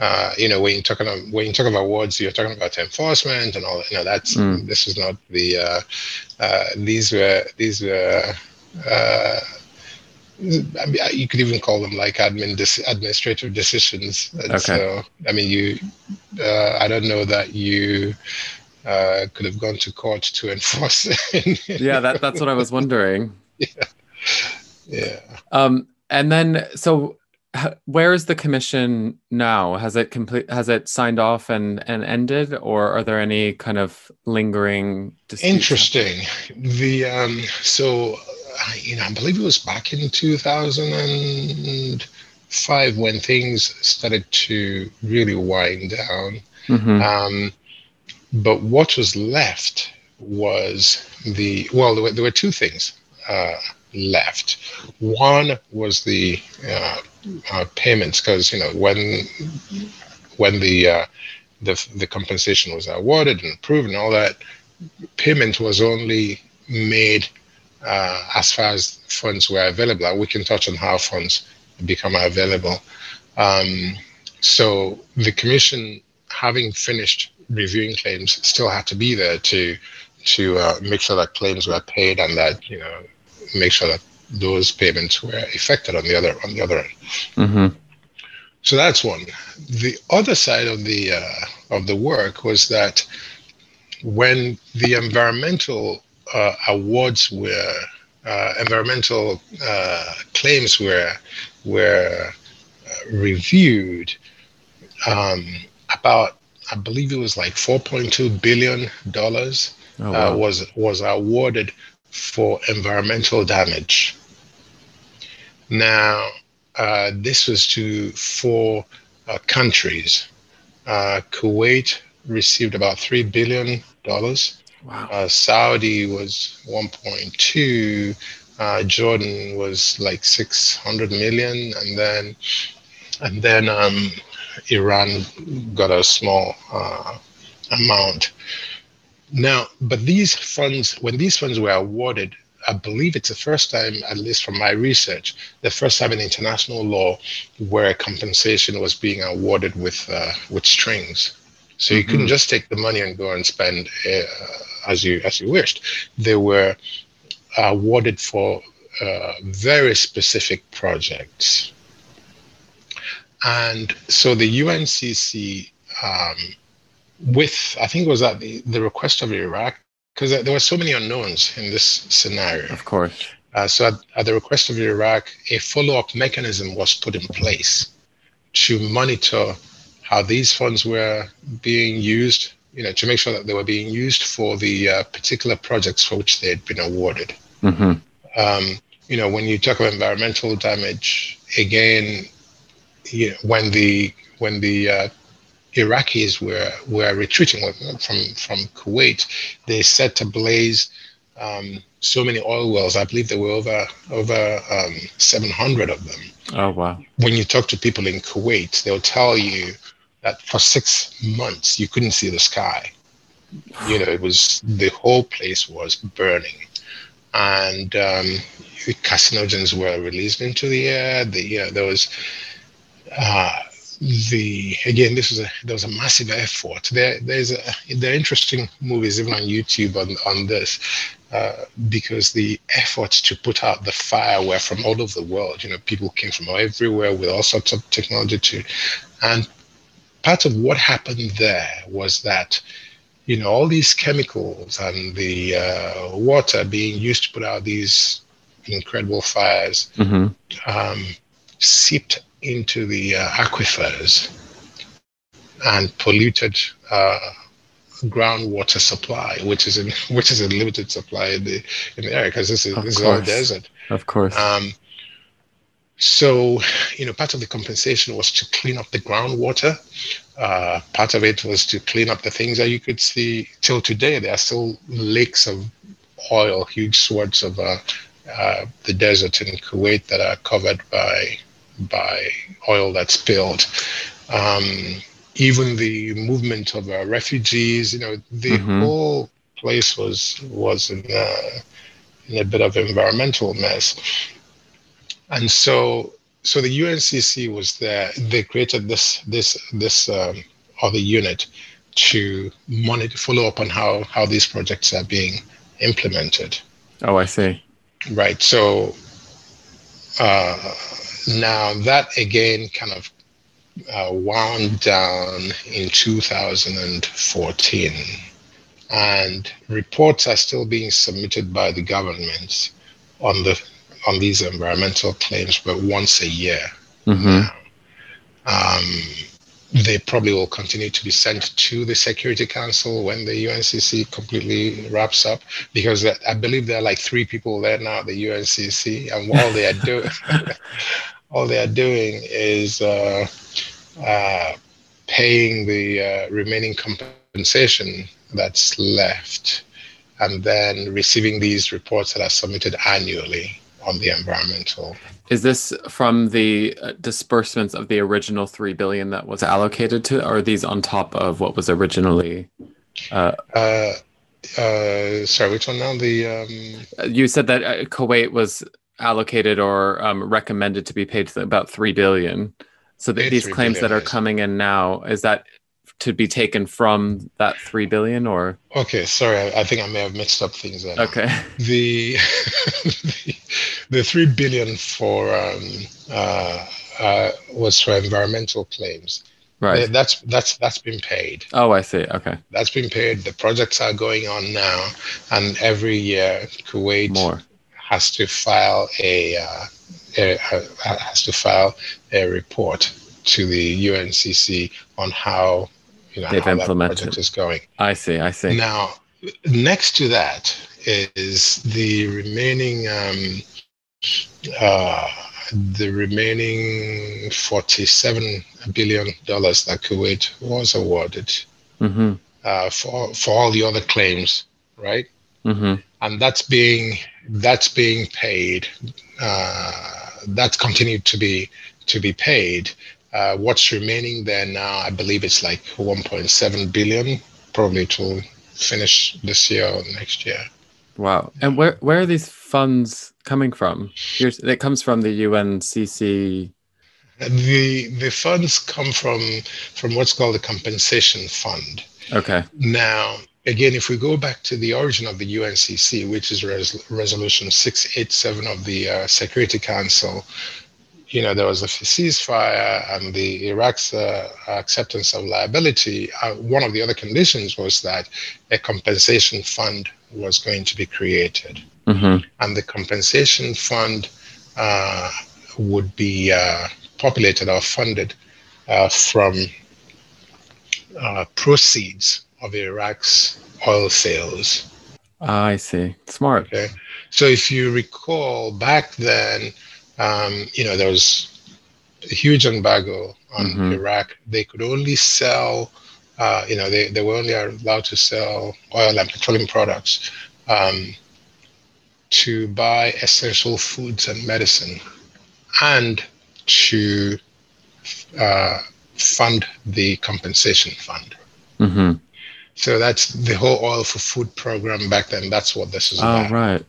Uh, you know, when you talk about when you talk about awards, you're talking about enforcement and all. You know, that's Mm. this is not the. Uh, uh, these were these were. Uh, I mean, you could even call them like admin dis- administrative decisions. And Okay. So, I mean, you. Uh, I don't know that you uh, could have gone to court to enforce. It. yeah, that that's what I was wondering. yeah. Yeah. Um, and then so where is the commission now? Has it complete? Has it signed off and and ended, or are there any kind of lingering? Interesting. The um, so you know I believe it was back in 2005 when things started to really wind down. Mhm. Um, but what was left was the well, there were, there were two things uh, left. One was the uh, uh, payments because you know when when the uh, the the compensation was awarded and approved and all that, payment was only made uh, as far as funds were available. We can touch on how funds become available. Um, so the commission, having finished reviewing claims, still had to be there to to uh, make sure that claims were paid and that you know make sure that those payments were effected on the other on the other end. Mhm. So that's one. The other side of the uh, of the work was that when the environmental uh, awards were uh, environmental uh, claims were were uh, reviewed, um, about I believe it was like 4.2 billion dollars Oh, uh, wow. was was awarded for environmental damage. Now, uh, this was to four uh, countries. Uh, Kuwait received about three billion dollars. wow. Uh, Saudi was 1.2. Uh, Jordan was like 600 million, and then and then um, Iran got a small uh, amount. Now, but these funds, when these funds were awarded, I believe it's the first time, at least from my research, the first time in international law where compensation was being awarded with uh, with strings. So you couldn't Mhm. just take the money and go and spend uh, as you as you wished. They were awarded for uh, very specific projects, and so the UNCC, um, with I think it was at the, the request of Iraq, because there were so many unknowns in this scenario. Of course. Uh, so at, at the request of Iraq, a follow-up mechanism was put in place to monitor how these funds were being used, you know, to make sure that they were being used for the uh, particular projects for which they had been awarded. hmm Um, you know, when you talk about environmental damage, again, you know, when the when the uh, Iraqis were were retreating from from Kuwait, they set ablaze um, so many oil wells. I believe there were over over um, 700 of them. Oh wow. When you talk to people in Kuwait, they'll tell you that for six months you couldn't see the sky You know, it was the whole place was burning, and um, carcinogens were released into the air. The you know, there was uh, the again this was a there was a massive effort. There there's a there are interesting movies even on YouTube on on this. Uh, because the efforts to put out the fire were from all over the world. You know, people came from everywhere with all sorts of technology to, and part of what happened there was that you know all these chemicals and the uh, water being used to put out these incredible fires mm-hmm. um, seeped into the uh, aquifers and polluted uh, groundwater supply, which is in which is a limited supply in the in the area because this is this is all desert. Of course. Um, so, you know, part of the compensation was to clean up the groundwater. Uh, part of it was to clean up the things that you could see. Till today, there are still lakes of oil, huge swaths of uh, uh, the desert in Kuwait that are covered by by oil that's spilled. Um, even the movement of uh, refugees, you know, the mm-hmm. whole place was was in, uh, in a bit of environmental mess and so so the UNCC was there. They created this this this um, other unit to monitor, follow up on how how these projects are being implemented. Oh, I see. Right. So uh, now that again kind of uh, wound down in 2014, and reports are still being submitted by the government on the on these environmental claims, but once a year. Mm-hmm. Um, they probably will continue to be sent to the Security Council when the UNCC completely wraps up, because I believe there are like three people there now at the UNCC, and all they are doing, all they are doing is uh, uh, paying the uh, remaining compensation that's left, and then receiving these reports that are submitted annually on the environmental. Is this from the uh, disbursements of the original three billion that was allocated to, or are these on top of what was originally? Uh, uh, uh, sorry, which one now? The um... you said that uh, Kuwait was allocated or um, recommended to be paid to about three billion. So that these claims that are coming in now is that to be taken from that three billion or? Okay sorry i, think i may have mixed up things there okay. The, the, the three billion for um, uh, uh, was for environmental claims. Right. That's that's that's been paid. Oh i see okay. That's been paid. The projects are going on now and every year kuwait more has to file a, uh, a, a has to file a report to the UNCC on how you know, they've how implemented. that project is going. I see. I see. Now, next to that is the remaining um, uh, the remaining forty-seven billion dollars that Kuwait was awarded mm-hmm. uh, for for all the other claims, right? Mm-hmm. And that's being that's being paid. Uh, that's continued to be to be paid uh, what's remaining there now, I believe it's like 1.7 billion. Probably to finish this year or next year. Wow! And where where are these funds coming from? Here's, it comes from the UNCC. The the funds come from from what's called the compensation fund. Okay. Now, again, if we go back to the origin of the UNCC, which is res- resolution 687 of the uh, Security Council, you know, there was a ceasefire and the Iraq's uh, acceptance of liability. Uh, one of the other conditions was that a compensation fund was going to be created. Mm-hmm. And the compensation fund uh, would be uh, populated or funded uh, from uh, proceeds of Iraq's oil sales. Ah, I see. Smart. Okay. So if you recall back then, um, you know, there was a huge embargo on mm-hmm. Iraq. They could only sell, uh, you know, they, they were only allowed to sell oil and petroleum products um, to buy essential foods and medicine and to uh, fund the compensation fund. Mm-hmm. So that's the whole oil for food program back then. That's what this is about. Oh, right.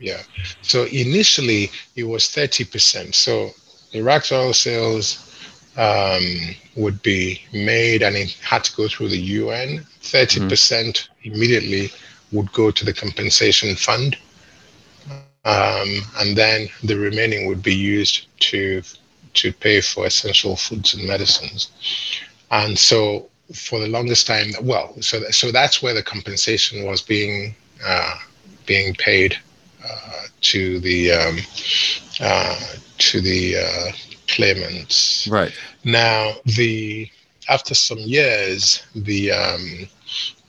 Yeah. So initially it was 30%. So Iraq's oil sales um, would be made and it had to go through the UN. 30% immediately would go to the compensation fund. Um, and then the remaining would be used to to pay for essential foods and medicines. And so for the longest time, well, so so that's where the compensation was being uh, being paid uh, to the um, uh, to the uh, claimants. Right. Now, the after some years, the um,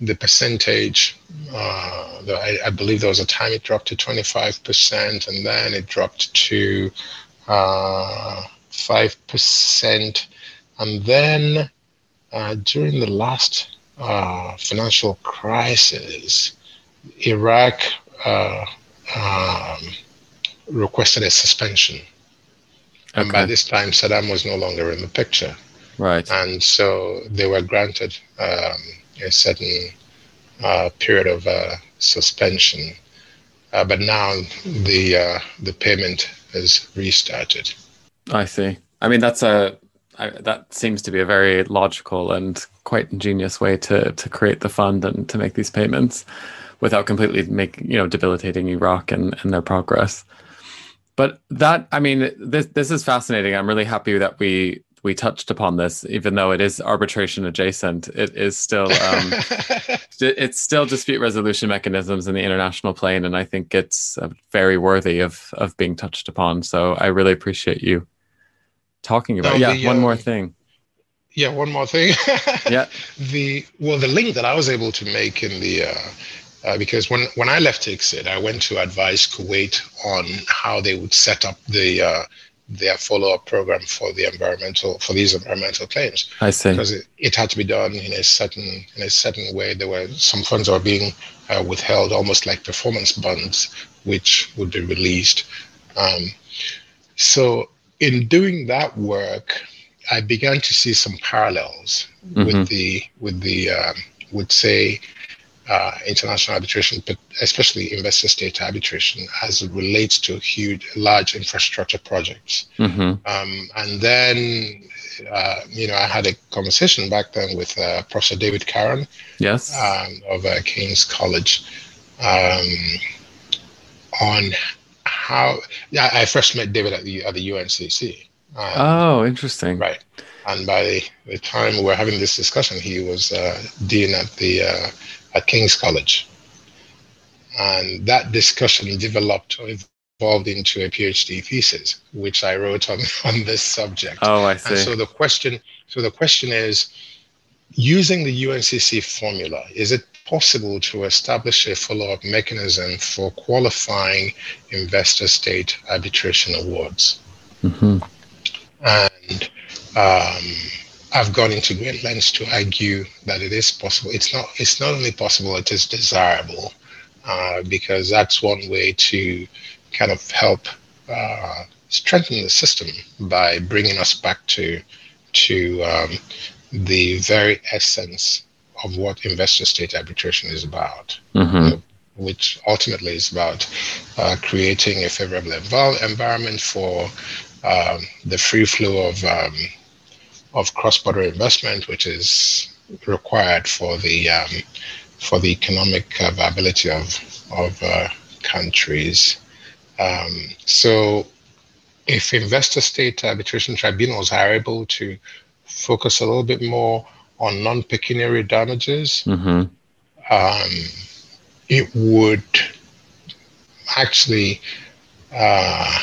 the percentage, uh, the, I, I believe there was a time it dropped to 25%, and then it dropped to uh, 5%. And then uh, during the last uh, financial crisis, Iraq uh, um, requested a suspension. And by this time, Saddam was no longer in the picture Right. and so they were granted um, a certain uh, period of uh, suspension. Uh, but now the uh, the payment has restarted. I see. I mean, that's a I, that seems to be a very logical and quite ingenious way to to create the fund and to make these payments without completely make you know debilitating Iraq and and their progress. But that I mean, this this is fascinating. I'm really happy that we we touched upon this, even though it is arbitration adjacent. It is still um, it's still dispute resolution mechanisms in the international plane, and I think it's uh, very worthy of of being touched upon. So I really appreciate you talking about. No, yeah, the, one more um, thing. yeah, one more thing. Yeah. The well, the link that I was able to make in the uh, uh, because when when I left ICSID, I went to advise Kuwait on how they would set up the uh, their follow up program for the environmental for these environmental claims. I see. because it, it had to be done in a certain in a certain way. There were some funds are being uh, withheld, almost like performance bonds, which would be released. Um, so in doing that work, I began to see some parallels Mhm. with the with the um, would say uh, international arbitration, but especially investor state arbitration, as it relates to huge, large infrastructure projects. hmm Um, and then, uh, you know, I had a conversation back then with uh, Professor David Caron Yes. um, of uh, King's College um, on how. Yeah, I first met David at the at the UNCC. Um, oh, interesting. Right. And by the time we were having this discussion, he was uh, dean at the uh, at King's College, and that discussion developed or evolved into a PhD thesis, which I wrote on on this subject. Oh, I And see. so the question, so the question is, using the UNCC formula, is it possible to establish a follow-up mechanism for qualifying investor-state arbitration awards? hmm and um, I've gone into great lengths to argue that it is possible. It's not. It's not only possible; it is desirable, uh, because that's one way to kind of help uh, strengthen the system by bringing us back to to um, the very essence of what investor-state arbitration is about hmm which ultimately is about uh, creating a favorable envi- environment for um, the free flow of um, of cross-border investment, which is required for the um, for the economic uh, viability of of uh, countries. Um, so, if investor-state arbitration tribunals are able to focus a little bit more on non-pecuniary damages, hmm um, it would actually uh,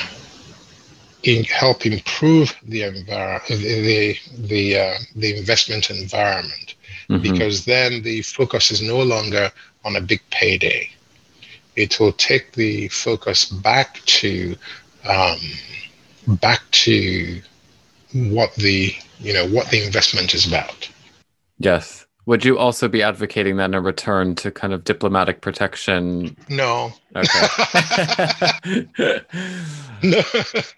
in, help improve the envir- the the uh, the investment environment hmm because then the focus is no longer on a big payday. It will take the focus back to um, back to what the you know what the investment is about. Yes. Would you also be advocating then a return to kind of diplomatic protection? No. Okay. no.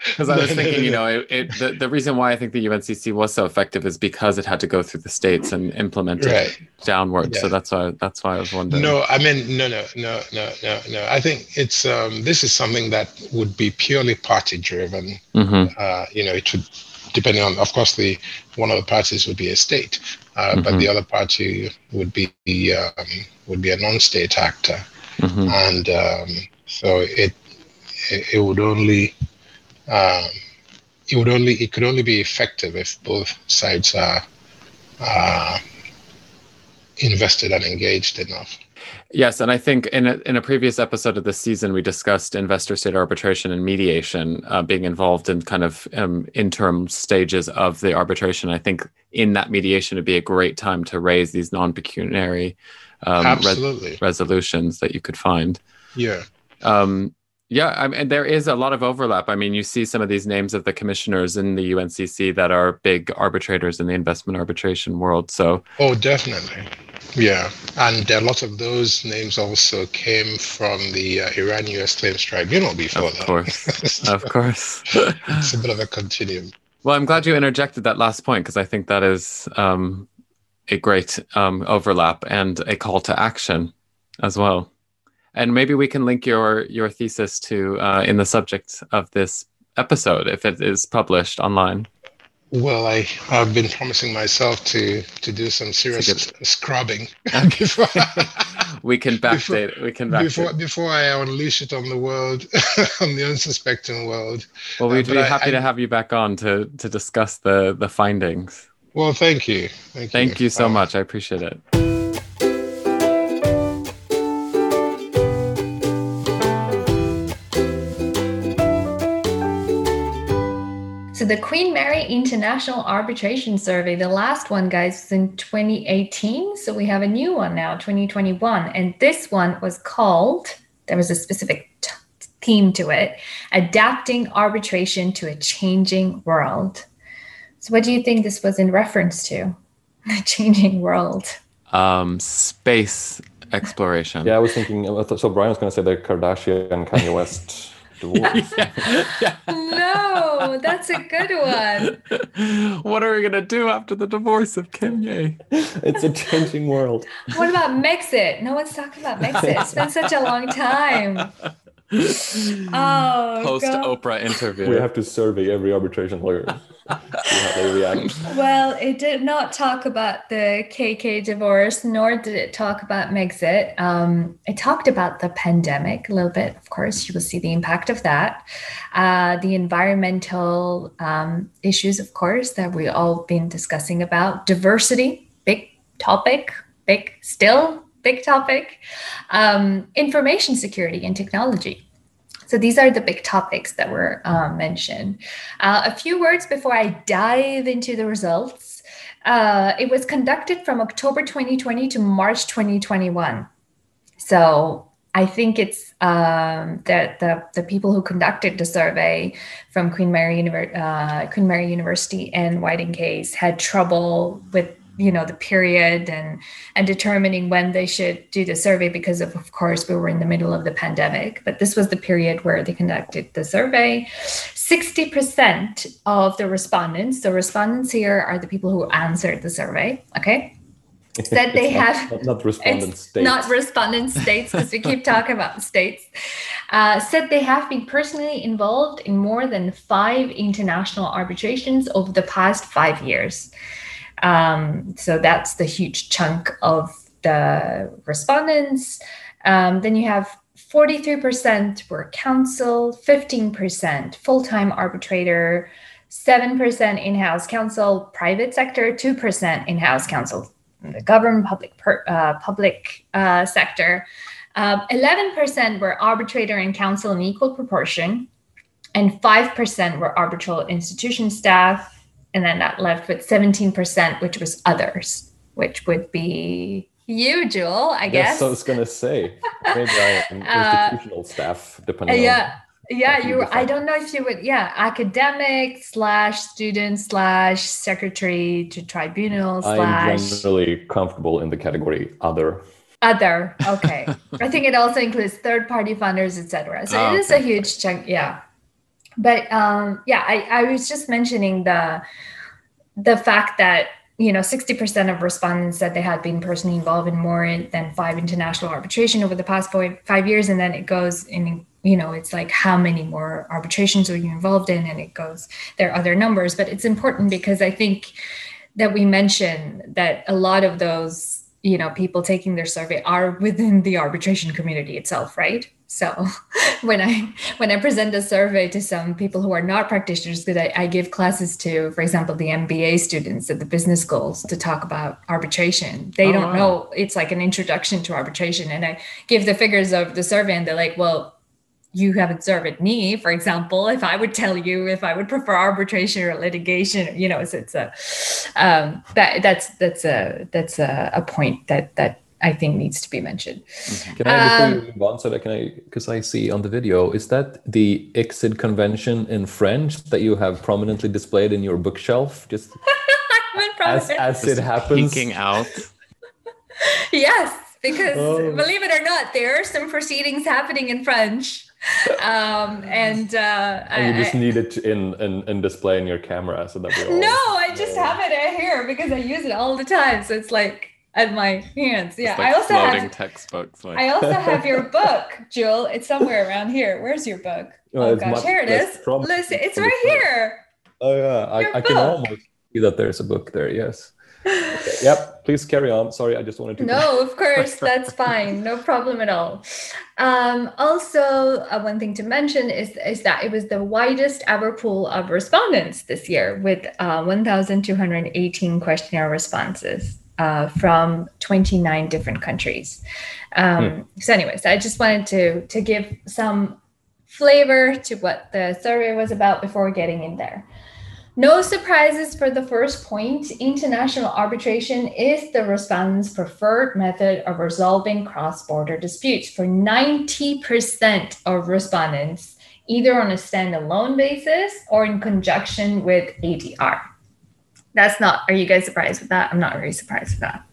Because I was thinking, you know, it, it, the, the reason why I think the UNCC was so effective is because it had to go through the states and implement it Right. downward. So that's why that's why I was wondering. No, I mean, no, no, no, no, no, no. I think it's um, this is something that would be purely party driven. hmm Uh, you know, it would depending on, of course, the one of the parties would be a state, uh, but Mhm. the other party would be um, would be a non-state actor, hmm and um, so it it, it would only um, it would only it could only be effective if both sides are uh, invested and engaged enough. Yes, and I think in a, in a previous episode of this season, we discussed investor state arbitration and mediation uh, being involved in kind of um, interim stages of the arbitration. I think in that mediation, it'd be a great time to raise these non pecuniary um, res- resolutions that you could find. yeah. Um, yeah, I mean, there is a lot of overlap. I mean, you see some of these names of the commissioners in the UNCC that are big arbitrators in the investment arbitration world. So, Oh, definitely. Yeah, and a lot of those names also came from the uh, Iran-U.S. Claims Tribunal before of that. course, of course. it's a bit of a continuum. Well, I'm glad you interjected that last point because I think that is um, a great um, overlap and a call to action as well. And maybe we can link your your thesis to uh, in the subject of this episode if it is published online. Well, I have been promising myself to to do some serious scrubbing before We can backdate. We can backdate. before before I unleash it on the world, on the unsuspecting world. well, we'd uh, be happy I- to have you back on to to discuss the the findings. Well, thank you, thank, Thank you so Uh, much. I appreciate it. The Queen Mary International Arbitration Survey, the last one, guys, was in 2018. So we have a new one now, 2021. And this one was called, there was a specific t- theme to it, Adapting Arbitration to a Changing World. So what do you think this was in reference to? The changing world. Um, space exploration. Yeah, I was thinking. So Brian was going to say the Kardashian and Kanye West divorce. yeah. No, that's a good one. what are we gonna do after the divorce of Kanye? it's a changing world. What about Megxit? No one's talking about Megxit. It's been such a long time. Oh, Post God. Oprah interview. We have to survey every arbitration lawyer. How they react. Well, it did not talk about the KK divorce, nor did it talk about Megxit. Um, it talked about the pandemic a little bit. Of course, you will see the impact of that. Uh, the environmental um, issues, of course, that we all been discussing about. Diversity, big topic, big still big topic. Um, information security and technology. So these are the big topics that were um, mentioned. Uh, a few words before I dive into the results. Uh, it was conducted from October 2020 to March 2021. So I think it's um, that the, the people who conducted the survey from Queen Mary, Univer- uh, Queen Mary University and White & Case had trouble with you know the period and and determining when they should do the survey because of of course we were in the middle of the pandemic but this was the period where they conducted the survey. 60% of the respondents the respondents here are the people who answered the survey okay? Said they not- have not, not respondent states. not respondent states because we keep talking about states. Uh, said they have been personally involved in more than five international arbitrations over the past five years um, so that's the huge chunk of the respondents um, then you have 43% were counsel 15% full-time arbitrator 7% in-house counsel private sector 2% in-house counsel the government public per, uh, public uh, sector. Um, 11% were arbitrator and counsel in equal proportion, and 5% were arbitral institution staff. And then that left with 17%, which was others, which would be you, Joel, I Yes, guess. so I was going to say maybe I am Uh, institutional staff, Uh, depending yeah. Yeah, you. I don't know if you would. Yeah, academic slash student slash secretary to tribunal I'm slash generally comfortable in the category other. other. Okay, I think it also includes third party funders, etc. So Oh, it is okay. a huge chunk. Yeah, but um, yeah, I I was just mentioning the the fact that you know 60% of respondents said they had been personally involved in more than five international arbitration over the past five, five years. And then it goes in you know it's like how many more arbitrations are you involved in? And it goes there are other numbers. But it's important because i think that we mention that a lot of those you know people taking their survey are within the arbitration community itself right so when i when i present a survey to some people who are not practitioners because I, I give classes to for example the mba students at the business schools to talk about arbitration they Oh, don't wow. know it's like an introduction to arbitration and i give the figures of the survey and they're like well you haven't surveyed me, for example, if I would tell you if I would prefer arbitration or litigation, you know, it's, it's a um, that that's that's a that's a, a point that that I think needs to be mentioned. Can I before Um, you move on, so that can I because I see on the video is that the ICSID convention in French that you have prominently displayed in your bookshelf, just I'm in front as it. as it happens. peeking out. Yes, because Oh. believe it or not, there are some proceedings happening in French, um, and uh, And you I- just I- need it in, in, in display in your camera so that we all no, I just have it here because I use it all the time, so it's like at my hands. Yeah, like I also have. textbooks. Like, I also have your book, Joel. It's somewhere around here. Where's your book? No, oh gosh, here it less is. prominent Listen, it's right front. here. Oh yeah, I, I can almost see that there's a book there. Yes. Okay, Yep. Please carry on. Sorry, I just wanted to. No, of course, that's fine. No problem at all. Um, also, uh, one thing to mention is, is that it was the widest ever pool of respondents this year with uh, 1,218 questionnaire responses uh, from 29 different countries. Um, So, anyways, I just wanted to, to give some flavor to what the survey was about before getting in there. No surprises for the first point. International arbitration is the respondent's preferred method of resolving cross border disputes for 90% of respondents, either on a standalone basis or in conjunction with ADR. That's not, are you guys surprised with that? I'm not very surprised with that.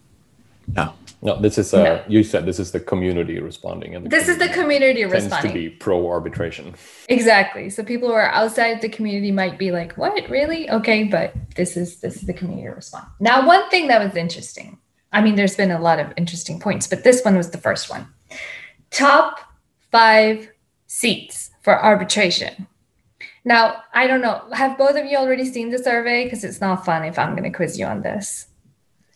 no. No, this is uh, No. you said this is the community responding, and the This is the community tends responding. to be pro arbitration. Exactly. So people who are outside the community might be like, "What? Really? Okay." But this is this is the community response. Now, one thing that was interesting. I mean, there's been a lot of interesting points, but this one was the first one. Top five seats for arbitration. Now, I don't know. Have both of you already seen the survey? Because it's not fun if I'm going to quiz you on this.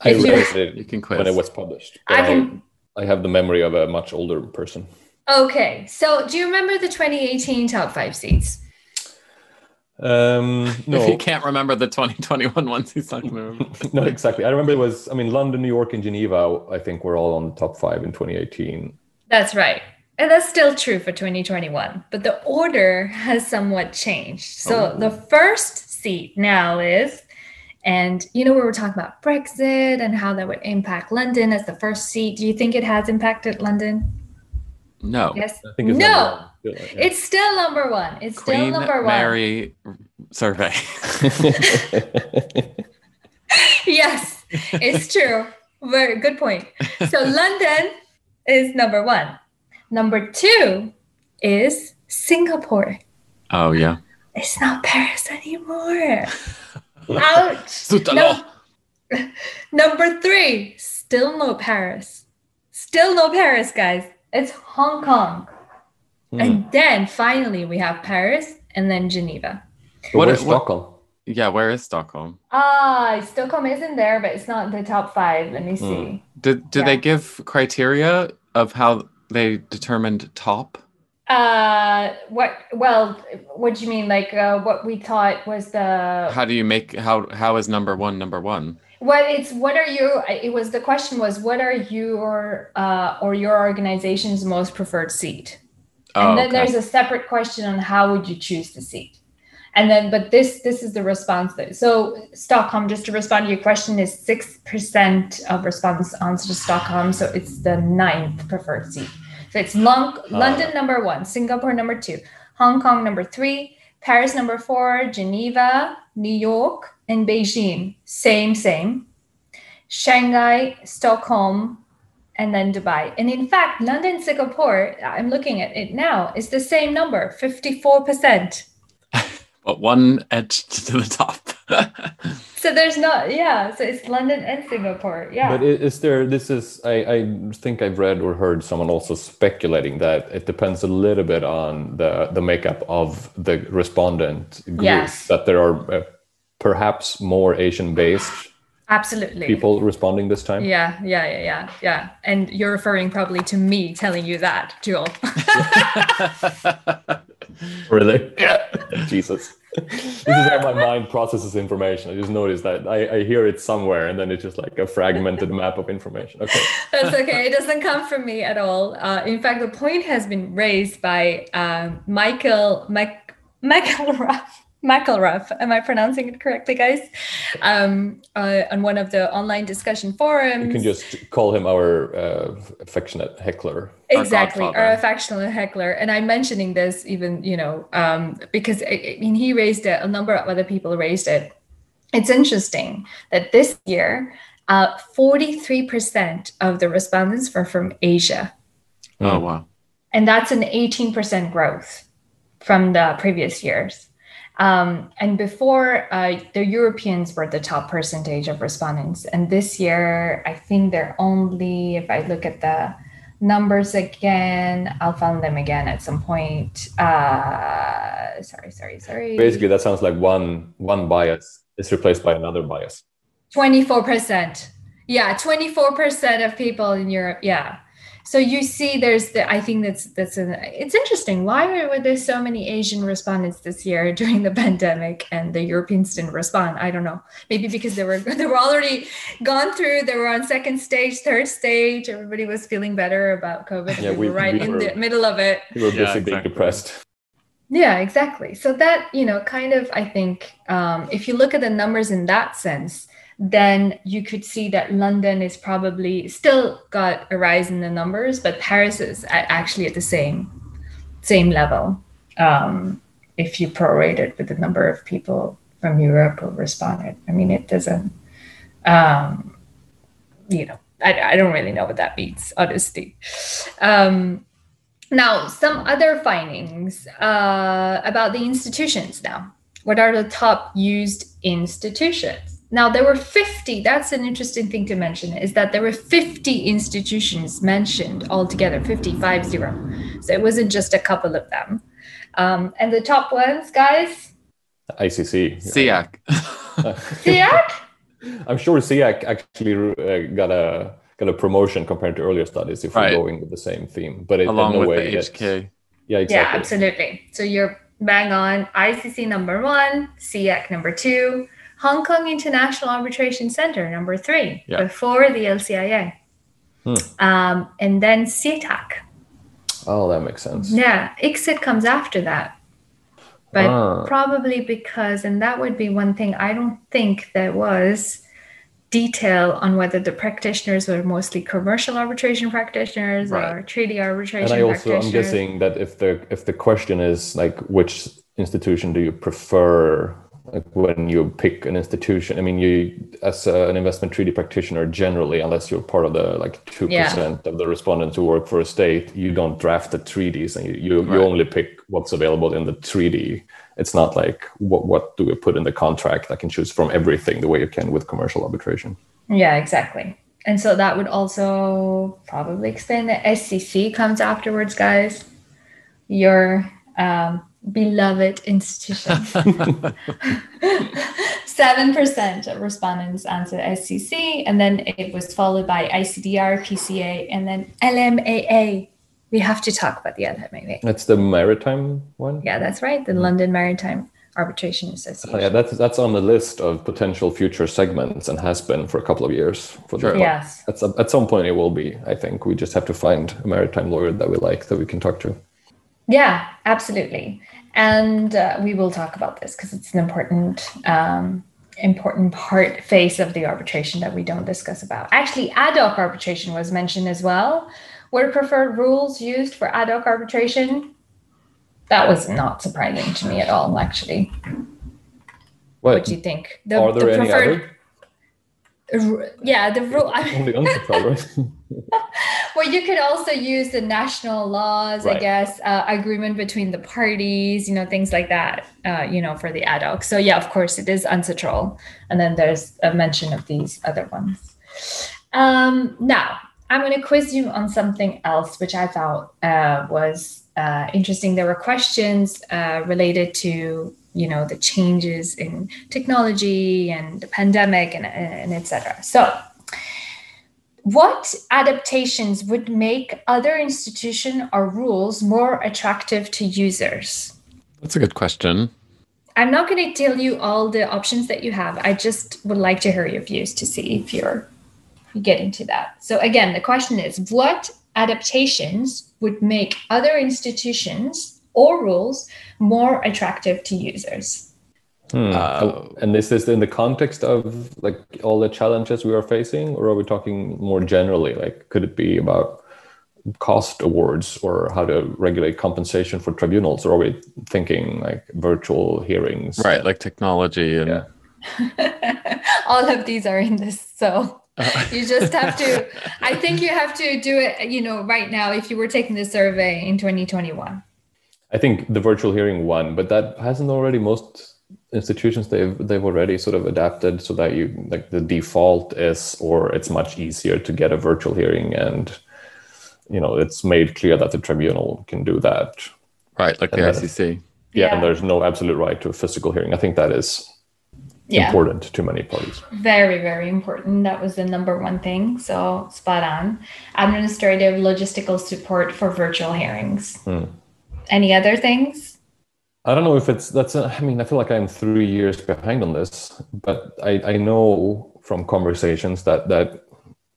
I If you- read it You can quiz. when it was published. I can. I have the memory of a much older person. Okay. So, do you remember the 2018 top five seats? Um, If you can't remember the 2021 ones, he's not going to remember. no, exactly. I remember it was. I mean, London, New York, and Geneva. I think were all on the top five in 2018. That's right. And that's still true for 2021, but the order has somewhat changed. So Oh. the first seat now is, and you know, we were talking about Brexit and how that would impact London as the first seat. Do you think it has impacted London? No. Yes. I think it's no, number. Still, yeah. it's still number one. It's still Queen number one. Mary survey. yes, it's true. Very good point. So London is number one. Number two is Singapore. Oh, yeah. It's not Paris anymore. Ouch. No. Number three, still no Paris. Still no Paris, guys. It's Hong Kong. Hmm. And then finally we have Paris and then Geneva. But What- where's what- Stockholm? Yeah, where is Stockholm? Ah, Stockholm isn't there, but it's not the top five. Let me Hmm. see. Did did they Yeah. give criteria of how they determined top? Uh, what? Well, what do you mean? Like, uh, what we thought was the How do you make how how is number one number one? Well, it's what are you? It was the question was what are your uh, or your organization's most preferred seat? Oh, and then okay. there's a separate question on how would you choose the seat, and then but this this is the response that so Stockholm just to respond to your question is six percent of response answer to Stockholm, so it's the ninth preferred seat. So it's Lon- London number one, Singapore number two, Hong Kong number three, Paris number four, Geneva, New York, and Beijing. Same, same. Shanghai, Stockholm, and then Dubai. And in fact, London, Singapore, I'm looking at it now, is the same number, 54%. But one edge to the top. so there's not, yeah. So it's London and Singapore, yeah. But is there? This is. I, I think I've read or heard someone also speculating that it depends a little bit on the the makeup of the respondent group. Yes. That there are uh, perhaps more Asian based Absolutely. people responding this time. Yeah, yeah, yeah, yeah, yeah. And you're referring probably to me telling you that, Joel. really? Yeah. Jesus. This is how my mind processes information. I just noticed that I, I hear it somewhere and then it's just like a fragmented map of information. Okay. That's okay. It doesn't come from me at all. Uh, in fact, the point has been raised by um, Michael Mc, McElrath. McElrath, am I pronouncing it correctly, guys? Um, uh, on one of the online discussion forums. You can just call him our uh, affectionate heckler. Exactly, Our our, affectionate heckler. And I'm mentioning this even, you know, um, because I, I mean, he raised it, a number of other people raised it. It's interesting that this year, uh, 43% of the respondents were from Asia. oh wow. And that's an 18% growth from the previous years. Um, and before, uh, the Europeans were the top percentage of respondents. And this year, I think they're only, if I look at the numbers again, I'll find them again at some point. Uh, sorry, sorry, sorry. Basically, that sounds like one one bias is replaced by another bias. 24%. Yeah, 24% of people in Europe. Yeah. So you see there's the I think that's that's an it's interesting. Why were there so many Asian respondents this year during the pandemic and the Europeans didn't respond? I don't know. Maybe because they were they were already gone through, they were on second stage, third stage, everybody was feeling better about COVID. Yeah, we, we- were right we in were- the middle of it. we were busy Yeah, being exactly. depressed. Yeah, exactly. So that, you know, kind of, I think, um, if you look at the numbers in that sense, then you could see that London is probably still got a rise in the numbers, but Paris is a- actually at the same same level. Um, if you prorate it with the number of people from Europe who responded, I mean, it doesn't. Um, you know, I, I don't really know what that means, honestly. Um, now, some other findings uh, about the institutions now. What are the top used institutions? Now, there were 50, that's an interesting thing to mention, is that there were 50 institutions mentioned altogether, 50, five zero. So it wasn't just a couple of them. Um, and the top ones, guys, ICC. SIAC. SIAC? I'm sure SIAC actually uh, got a got a promotion compared to earlier studies if Right. we're going with the same theme. But it, Along in no with way the HK. Yeah, Yeah, exactly. absolutely. So you're bang on. ICC number one, SIAC number two, Hong Kong International Arbitration Center number three, Yeah. before the LCIA. Hmm. Um, and then CIETAC. Oh, that makes sense. Yeah, ICSID comes after that. But Ah. probably because, and that would be one thing, I don't think there was detail on whether the practitioners were mostly commercial arbitration practitioners Right. or treaty arbitration and I also I'm guessing that if the if the question is like which institution do you prefer like when you pick an institution I mean you as a, an investment treaty practitioner generally unless you're part of the like 2% of the respondents who work for a state you don't draft the treaties and you you, Right. you only pick what's available in the treaty it's not like what what do we put in the contract I can choose from everything the way you can with commercial arbitration Yeah, exactly. And so that would also probably explain that SCC comes afterwards, guys. Your um, beloved institution. 7% of respondents answered SCC, and then it was followed by ICDR, PCA, and then LMAA. We have to talk about the LMAA. that's the maritime one Yeah, that's right. The mm-hmm. London Maritime Arbitration Association. Oh, yeah, that's that's on the list of potential future segments and has been for a couple of years. For Sure. Yes. At some, at some point, it will be. I think we just have to find a maritime lawyer that we like that we can talk to. Yeah, absolutely. And uh, we will talk about this because it's an important, um, important part phase of the arbitration that we don't discuss about. Actually, ad hoc arbitration was mentioned as well. What are preferred rules used for ad hoc arbitration? That was not surprising to me at all, actually. What, What do you think? The, are there the any other? yeah, the rule. Only right? well, you could also use the national laws, I guess, uh, agreement between the parties, you know, things like that, uh, you know, for the ad hoc. So, yeah, of course, it is UNCITRAL. And then there's a mention of these other ones. Um, now, I'm going to quiz you on something else, which I thought uh, was uh, interesting. There were questions uh, related to, you know, the changes in technology and the pandemic and, and et cetera. So, what adaptations would make other institution or rules more attractive to users? That's a good question. I'm not going to tell you all the options that you have. I just would like to hear your views to see if you're getting to that. So again, the question is what adaptations would make other institutions or rules more attractive to users? Hmm. Uh, and is this in the context of like all the challenges we are facing, or are we talking more generally? Like, could it be about cost awards or how to regulate compensation for tribunals, or are we thinking like virtual hearings? Right, like technology and Yeah. all of these are in this. So Uh, you just have to i think you have to do it you know right now if you were taking the survey in 2021 I think the virtual hearing one, but that hasn't already most institutions they've they've already sort of adapted so that you like the default is or it's much easier to get a virtual hearing and you know it's made clear that the tribunal can do that. right, like the And then- ICC. Yeah, Yeah. and there's no absolute right to a physical hearing. I think that is yeah important to many parties. very very important that was the number one thing so spot on administrative logistical support for virtual hearings Hmm. any other things I don't know if it's that's. A, I mean, I feel like I'm three years behind on this, but I, I know from conversations that that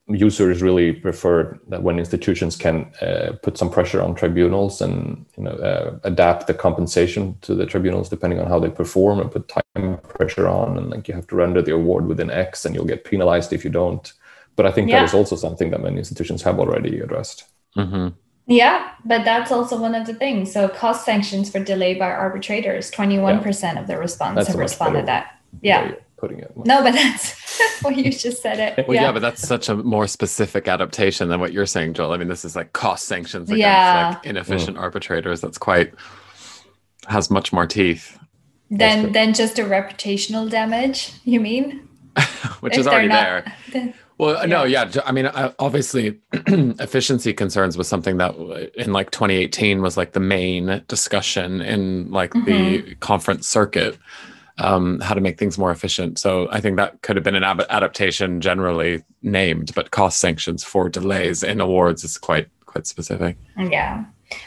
users really prefer that when institutions can uh, put some pressure on tribunals and you know uh, adapt the compensation to the tribunals depending on how they perform and put time pressure on and like you have to render the award within X and you'll get penalized if you don't. But I think Yeah. that is also something that many institutions have already addressed. hmm yeah but that's also one of the things so cost sanctions for delay by arbitrators 21% of the respondents That's have responded that yeah putting it. no but that's well you just said it Well, yeah. but that's such a more specific adaptation than what you're saying, Joel. I mean, this is like cost sanctions against Yeah. like inefficient mm. arbitrators. That's quite has much more teeth, Than than just a reputational damage you mean which If is already not- there. then- Well, no, yeah. I mean, obviously, efficiency concerns was something that in like 2018 was like the main discussion in like the conference circuit, um, how to make things more efficient. So I think that could have been an ab- adaptation generally named, but cost sanctions for delays in awards is quite quite specific. Yeah.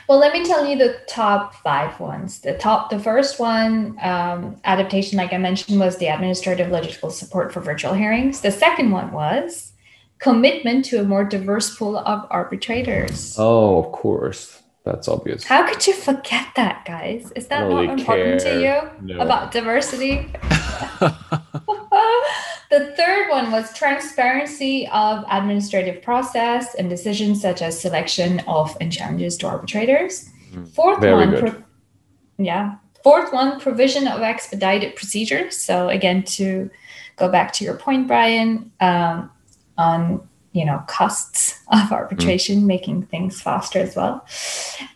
Well, let me tell you the top five ones. The top, the first one, um, adaptation, like I mentioned, was the administrative logistical support for virtual hearings. The second one was commitment to a more diverse pool of arbitrators. Oh, of course. That's obvious. How could you forget that, guys? Is that don't not really important to you No. about diversity? the third one was transparency of administrative process and decisions such as selection of and challenges to arbitrators. Fourth Very one, good. yeah. Fourth one, provision of expedited procedures. So again, to go back to your point, Brian, um, on you know costs of arbitration, making things faster as well.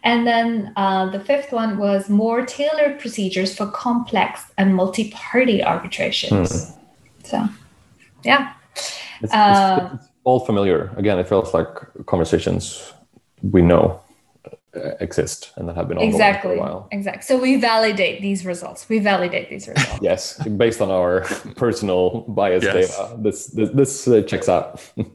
And then uh, the fifth one was more tailored procedures for complex and multi-party arbitrations. So, yeah. It's, Uh, it's, it's all familiar. Again, it feels like conversations we know uh, exist and that have been ongoing for Exactly. a while. Exactly. So we validate these results. We validate these results. Yes, based on our personal bias Yes. data, this this, this uh, checks out.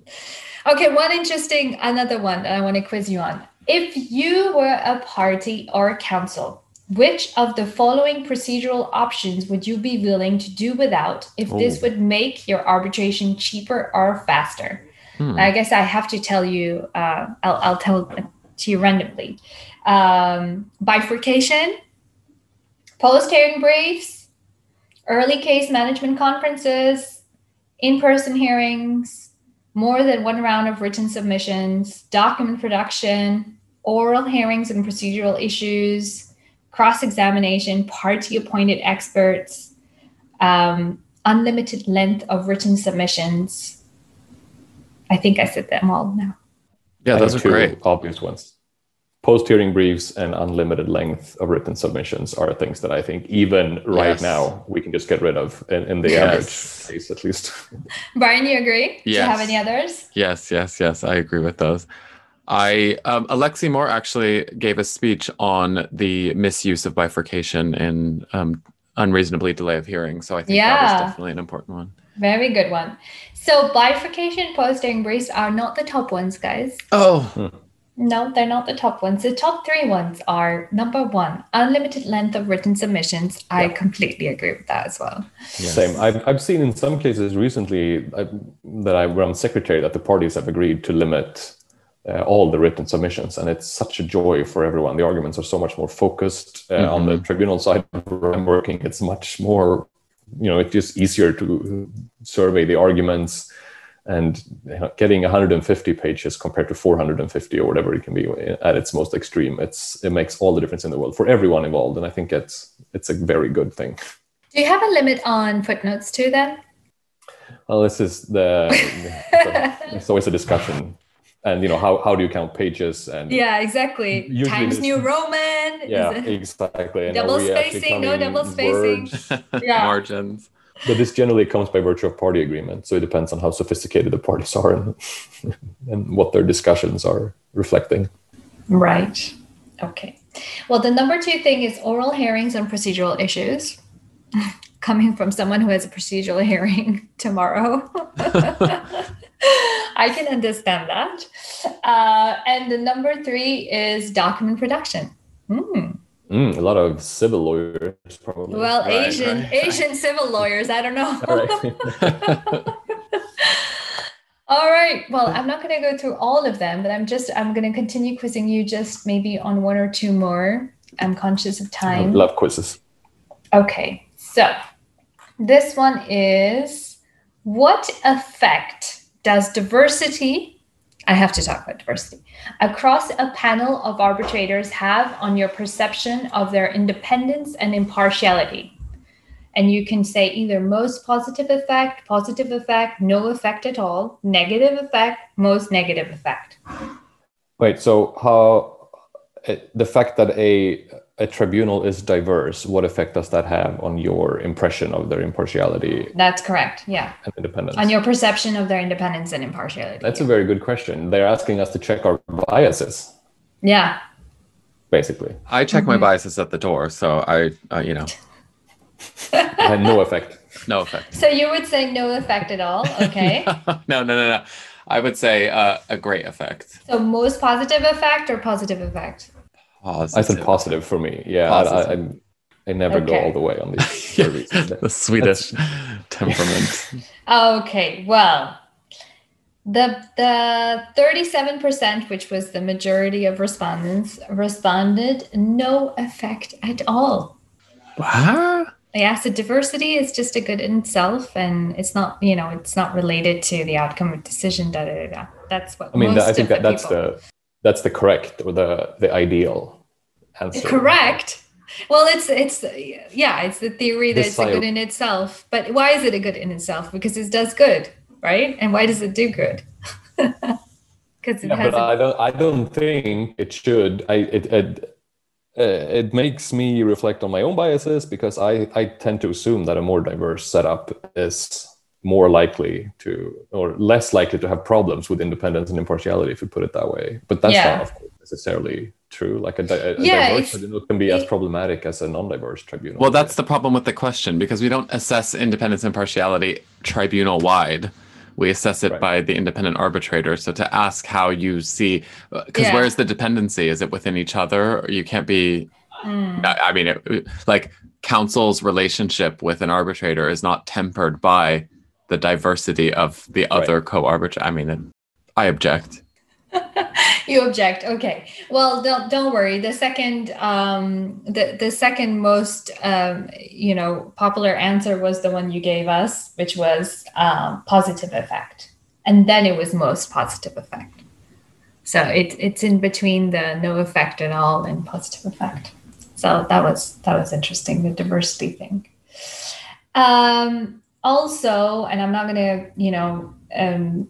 Okay, one interesting, another one that I want to quiz you on. If you were a party or counsel, which of the following procedural options would you be willing to do without if this Oh. would make your arbitration cheaper or faster? Hmm. I guess I have to tell you, uh, I'll, I'll tell to you randomly. Um, bifurcation, post hearing briefs, early case management conferences, in person hearings, more than one round of written submissions, document production, oral hearings and procedural issues, cross examination, party appointed experts, um, unlimited length of written submissions. I think I said them all now. Yeah, those are two great. Obvious ones. Post hearing briefs and unlimited length of written submissions are things that I think even right Yes. now we can just get rid of in, in the Yes. average case at least. Brian, you agree? Do you have any others? Yes, yes, yes. I agree with those. I um, Alexis Mourre actually gave a speech on the misuse of bifurcation in um, unreasonably delay of hearing. So I think that Yeah. is definitely an important one. Very good one. So bifurcation posting briefs are not the top ones, guys. Oh, No, they're not the top ones. The top three ones are number one, unlimited length of written submissions. I completely agree with that as well. Same. I've, I've seen in some cases recently I, that I run secretary that the parties have agreed to limit uh, all the written submissions, and it's such a joy for everyone. The arguments are so much more focused uh, on the tribunal side. Where I'm working, it's much more, you know, it's just easier to survey the arguments and you know, getting 150 pages compared to 450 or whatever it can be at its most extreme. It's it makes all the difference in the world for everyone involved, and I think it's it's a very good thing. Do you have a limit on footnotes too then? Well, this is the, it's always a discussion, and you know how how do you count pages and Yeah, exactly. Times New Roman. yeah exactly. And Double are we actually spacing, no double spacing. Yeah. margins. But this generally comes by virtue of party agreement, so it depends on how sophisticated the parties are and and what their discussions are reflecting. Right. Okay. Well, the number two thing is oral hearings on procedural issues. Coming from someone who has a procedural hearing tomorrow, I can understand that. Uh, and the number three is document production. Hmm. Mm, a lot of civil lawyers probably. Well, Right, Asian right. Asian civil lawyers. I don't know. All right. All right. Well, I'm not going to go through all of them, but I'm just I'm going to continue quizzing you just maybe on one or two more. I'm conscious of I time. love quizzes. Okay. So, this one is what effect does diversity I have to talk about diversity across a panel of arbitrators have on your perception of their independence and impartiality. And you can say either most positive effect, positive effect, no effect at all, negative effect, most negative effect. Wait, so how uh, the fact that a a tribunal is diverse, what effect does that have on your impression of their impartiality That's correct. Yeah. and independence? On your perception of their independence and impartiality. That's a very good question. They're asking us to check our biases, yeah. basically, I check Mm-hmm. my biases at the door, so I, uh, you know, and no effect. no effect. So you would say no effect at all. Okay. no, no, no, no. I would say uh, a great effect. so most positive effect or positive effect? Positive. I said positive for me. Yeah, I, I, I, never go all the way on these surveys. the Swedish temperament. Okay. Well, the the 37%, which was the majority of respondents, responded no effect at all. What? Yeah, so diversity is just a good in itself, and it's not, you know, it's not related to the outcome of decision. Da, da, da, da. That's what I mean, I think that that's people. the that's the correct or the the ideal answer. correct well it's it's yeah it's the theory that it's a good in itself but why is it a good in itself because it does good right and why does it do good because it Yeah, has but I don't. I don't think it should. I it it, uh, it makes me reflect on my own biases because I I tend to assume that a more diverse setup is more likely to or less likely to have problems with independence and impartiality if you put it that way. But that's Yeah. not of course necessarily true. Like a, di- a Yeah, diverse tribunal can be as problematic as a non-diverse tribunal. Well, that's the problem with the question because we don't assess independence and impartiality tribunal wide. We assess it Right. by the independent arbitrator. So to ask how you see, because Yeah. where's the dependency? Is it within each other? You can't be. Mm. I I mean, it, like counsel's relationship with an arbitrator is not tempered by the diversity of the other co-arbitrator. I mean, I object. you object okay well don't don't worry the second um the the second most um you know popular answer was the one you gave us which was um positive effect and then it was most positive effect so it, it's in between the no effect at all and positive effect So that was that was interesting, the diversity thing. Um, also, and I'm not gonna, you know, um,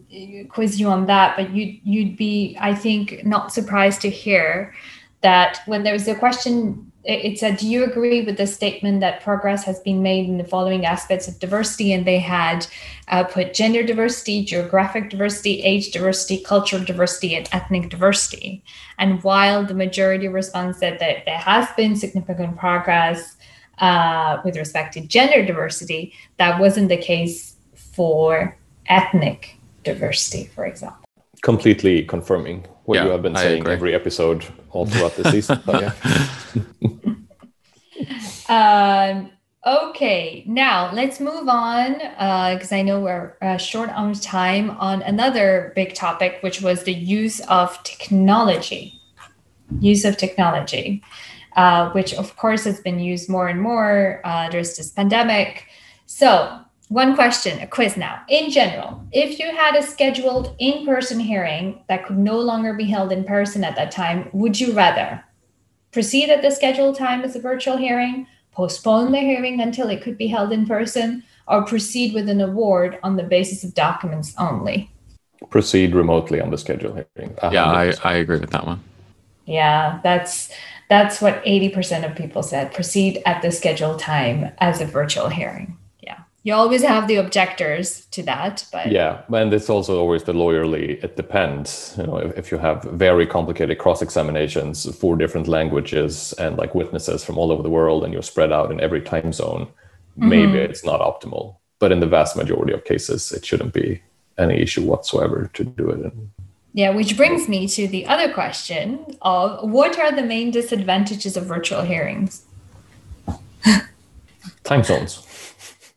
quiz you on that, but you'd you'd be, I think, not surprised to hear that when there was a question it said, Do you agree with the statement that progress has been made in the following aspects of diversity? And they had uh, put gender diversity, geographic diversity, age diversity, cultural diversity, and ethnic diversity. And while the majority response said that there has been significant progress uh, with respect to gender diversity, that wasn't the case for ethnic diversity, for example. Completely confirming what Yeah, you have been I saying agree. every episode all throughout the season. But yeah. Um, okay, now let's move on because I know we're uh, short on time on another big topic, which was the use of technology. Use of technology, uh, which of course has been used more and more. Uh, there's this pandemic. So, one question, a quiz now. In general, if you had a scheduled in person hearing that could no longer be held in person at that time, would you rather proceed at the scheduled time as a virtual hearing, postpone the hearing until it could be held in person, or proceed with an award on the basis of documents only. Proceed remotely on the scheduled hearing. A Yeah, I, I agree with that one. Yeah, that's that's what 80% of people said. Proceed at the scheduled time as a virtual hearing. Yeah. You always have the objectors to that, but Yeah, and it's also always the lawyerly. It depends. You know, if, if you have very complicated cross examinations, four different languages, and like witnesses from all over the world, and you're spread out in every time zone, mm-hmm. maybe it's not optimal. But in the vast majority of cases, it shouldn't be any issue whatsoever to do it. In, Yeah, which brings me to the other question of what are the main disadvantages of virtual hearings? time zones.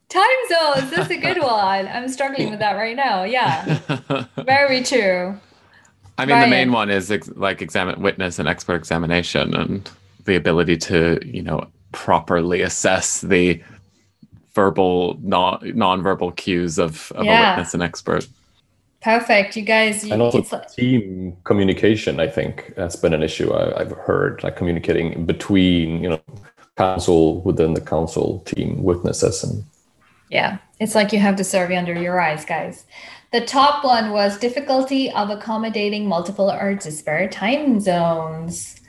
Time zones, that's a good one. I'm struggling with that right now. Yeah, very true. I mean, the main one is ex- like examine witness and expert examination and the ability to, you know, properly assess the verbal, non non-verbal cues of, of Yeah. a witness and expert. Perfect. You guys, you, And also it's like, team communication, I think, has been an issue I, I've heard, like communicating between, you know, counsel within the counsel team, witnesses, and yeah, it's like you have the survey under your eyes, guys. The top one was difficulty of accommodating multiple or disparate time zones.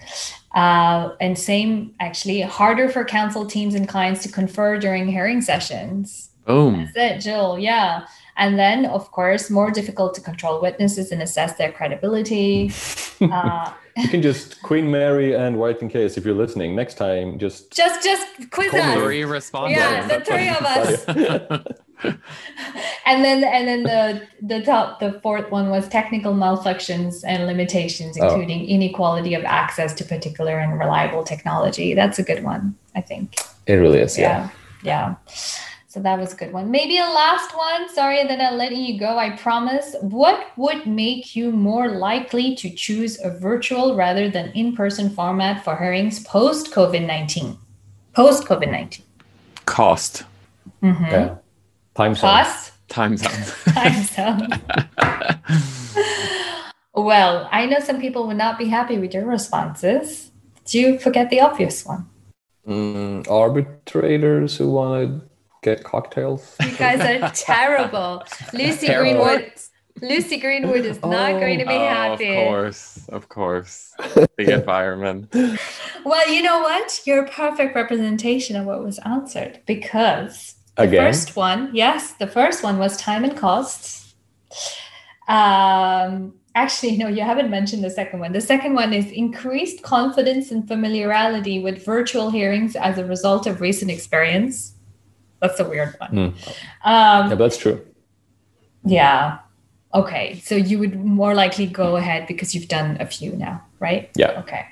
Uh, and same, actually, harder for counsel teams and clients to confer during hearing sessions. Boom. That's it, Jill. Yeah. And then, of course, more difficult to control witnesses and assess their credibility. Uh, you can just Queen Mary and White & Case if you're listening next time. Just just, just quiz Call me. us. Three respondents. Yeah, the three of us. and then, and then the the top, the fourth one was technical malfunctions and limitations, Oh. including inequality of access to particular and reliable technology. That's a good one, I think. it really is, yeah. yeah, yeah. So that was a good one. Maybe a last one. Sorry that I'm letting you go. I promise. What would make you more likely to choose a virtual rather than in-person format for hearings post COVID nineteen? Post COVID nineteen. Cost. yeah. Time zone. Cost. Time zone. Time zone. well, I know some people would not be happy with your responses. Do you forget the obvious one? Mm, arbitrators who want to get cocktails. You guys are terrible. Lucy Terrible. Greenwood. Lucy Greenwood is not going to be oh, happy. of course. Of course. The environment. Well, you know what? You're a perfect representation of what was answered because the Again? first one, yes, the first one was time and costs. Um, actually, no, you haven't mentioned the second one. The second one is increased confidence and familiarity with virtual hearings as a result of recent experience. That's a weird one. Hmm. Um, Yeah, that's true. yeah. Okay. So you would more likely go ahead because you've done a few now, right? Yeah. Okay.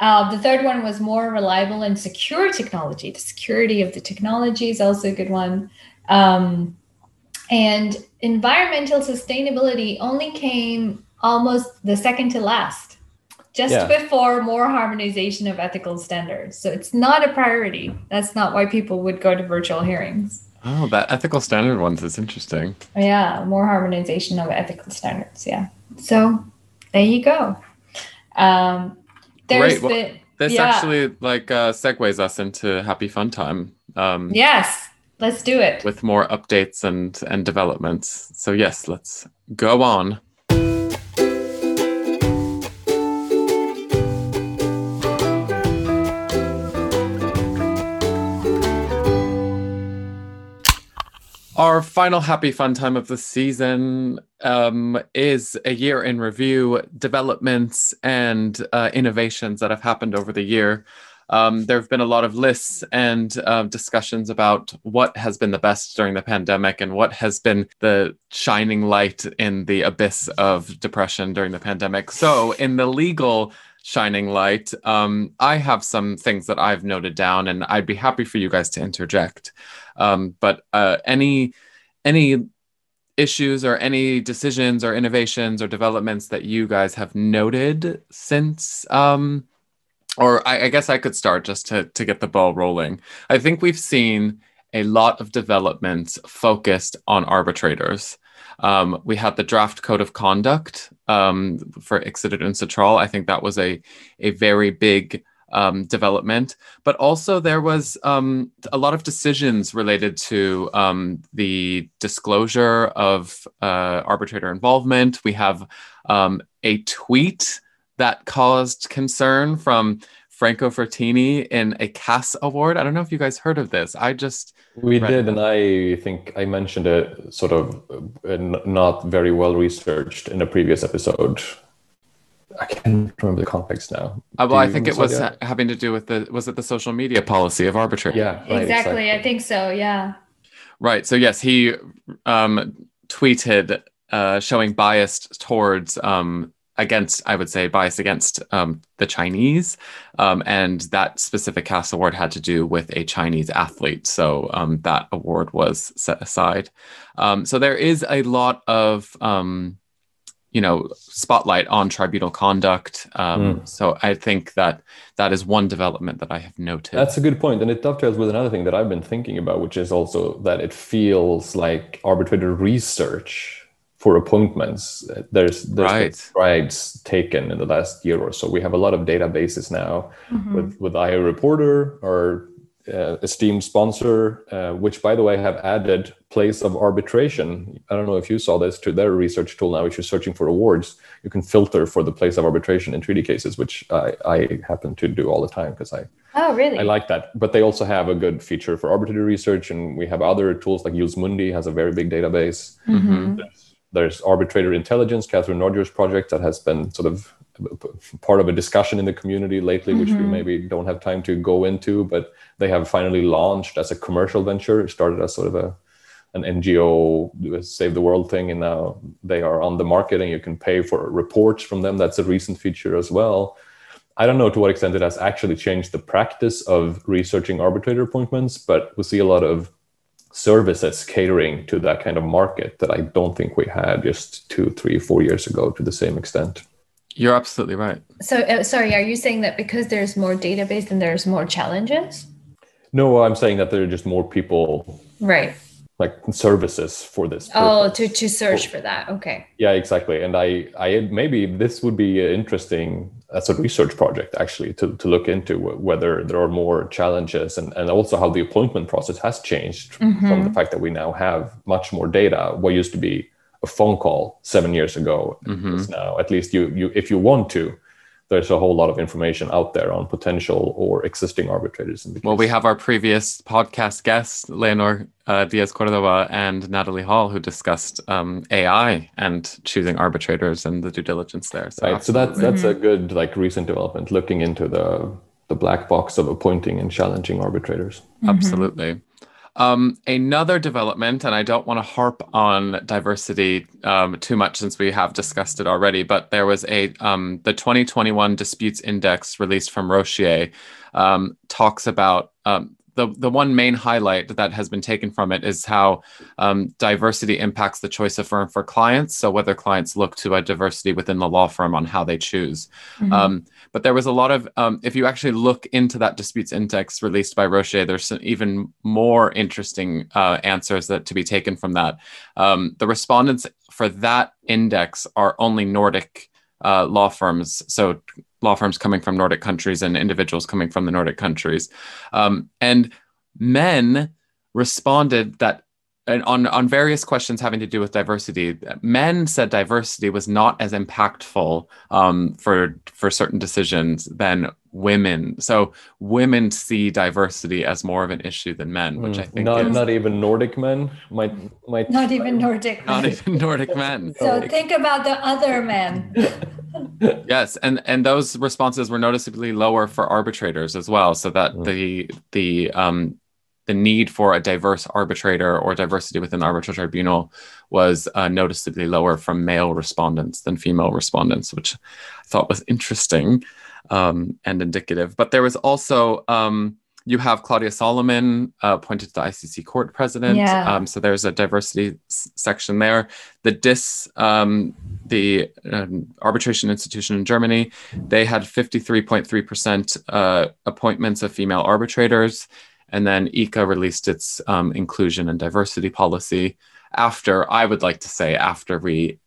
Uh, the third one was more reliable and secure technology. The security of the technology is also a good one. Um, and environmental sustainability only came almost the second to last, just Yeah. before more harmonization of ethical standards. So it's not a priority. That's not why people would go to virtual hearings. Oh, that ethical standard ones is interesting. Yeah, more harmonization of ethical standards. Yeah. So there you go. Um, there's Great. Well- the This Yeah. actually like uh, segues us into Happy Fun Time. Um, Yes, let's do it. with more updates and and developments. So yes, let's go on. Our final happy fun time of the season um, is a year in review, developments and uh, innovations that have happened over the year. Um, there have been a lot of lists and uh, discussions about what has been the best during the pandemic and what has been the shining light in the abyss of depression during the pandemic. So, in the legal shining light, um, I have some things that I've noted down, and I'd be happy for you guys to interject. Um, but uh, any any issues or any decisions or innovations or developments that you guys have noted since um, or I, I guess I could start just to, to get the ball rolling. I think we've seen a lot of developments focused on arbitrators. Um, we had the draft code of conduct um, for ICSID and UNCITRAL. I think that was a, a very big um, development, but also there was um, a lot of decisions related to um, the disclosure of uh, arbitrator involvement. We have um, a tweet that caused concern from Franco Frattini in a CAS award. I don't know if you guys heard of this. I just We Right. did, and I think I mentioned it sort of uh, not very well researched in a previous episode. I can't remember the context now. uh, well, I think it was Saadia? ha- having to do with the was it the social media policy of arbitrators? Yeah, right, exactly, I think so. Yeah. Right. So yes, he um, tweeted uh, showing bias towards um, against, I would say, bias against um, the Chinese, um, and that specific CAS award had to do with a Chinese athlete. So um, that award was set aside. Um, so there is a lot of um, you know spotlight on tribunal conduct. Um, So I think that that is one development that I have noted. That's a good point, and it dovetails with another thing that I've been thinking about, which is also that it feels like arbitrator research for appointments. uh, There's there's Right. strides taken in the last year or so. We have a lot of databases now Mhm. with with IO Reporter, our uh, esteemed sponsor, uh, which by the way have added place of arbitration. I don't know if you saw this to their research tool now. If you're searching for awards, you can filter for the place of arbitration in treaty cases, which I, I happen to do all the time because I Oh, really? I like that. But they also have a good feature for arbitrator research, and we have other tools like Jus Mundi has a very big database. Mhm. There's arbitrator intelligence, Catherine Rogers project that has been sort of part of a discussion in the community lately, which we Mhm. maybe don't have time to go into. But they have finally launched as a commercial venture. It started as sort of a an NGO save the world thing, and now they are on the market, and you can pay for reports from them. That's a recent feature as well. I don't know to what extent it has actually changed the practice of researching arbitrator appointments, but we see a lot of services catering to that kind of market that I don't think we had just two, three, four years ago to the same extent. You're absolutely right. So, uh, sorry, are you saying that because there's more database and there's more challenges? No, I'm saying that there are just more people Right. like services for this. Oh, to, to search for that. Okay. Yeah, exactly. And I, I maybe this would be interesting as a research project actually to, to look into whether there are more challenges and, and also how the appointment process has changed from the Mhm. fact that we now have much more data. What used to be a phone call seven years ago Mhm. is now at least you you if you want to, there's a whole lot of information out there on potential or existing arbitrators in the case. Well, we have our previous podcast guests, Leonor uh, Diaz Cordova and Natalie Hall, who discussed um, AI and choosing arbitrators and the due diligence there. So, right. So that's absolutely. that's a good like recent development looking into the the black box of appointing and challenging arbitrators. Absolutely. Um, another development, and I don't want to harp on diversity um, too much since we have discussed it already, but there was a um, the 2021 Disputes Index released from Roschier um, talks about um, the the one main highlight that has been taken from it is how um, diversity impacts the choice of firm for clients. So whether clients look to a diversity within the law firm on how they choose. Mhm. But there was a lot of, um, if you actually look into that disputes index released by Roschier, there's some even more interesting uh, answers that to be taken from that. Um, the respondents for that index are only Nordic uh, law firms, so law firms coming from Nordic countries and individuals coming from the Nordic countries. Um, and men responded that and on on various questions having to do with diversity, men said diversity was not as impactful um, for for certain decisions than women. So women see diversity as more of an issue than men, which I Mm, think not is not even Nordic men might might Not even Nordic. not even Nordic men. So think about the other men. yes and and those responses were noticeably lower for arbitrators as well so that Mm. the the um the need for a diverse arbitrator or diversity within the arbitral tribunal was uh, noticeably lower from male respondents than female respondents which i thought was interesting um, and indicative but there was also um, you have Claudia Salomon uh, appointed to the ICC court president. Yeah. Um, so there's a diversity s- section there. The DIS, um, the um, arbitration institution in Germany, they had 53.3% uh, appointments of female arbitrators. And then ICCA released its um, inclusion and diversity policy after, I would like to say, after we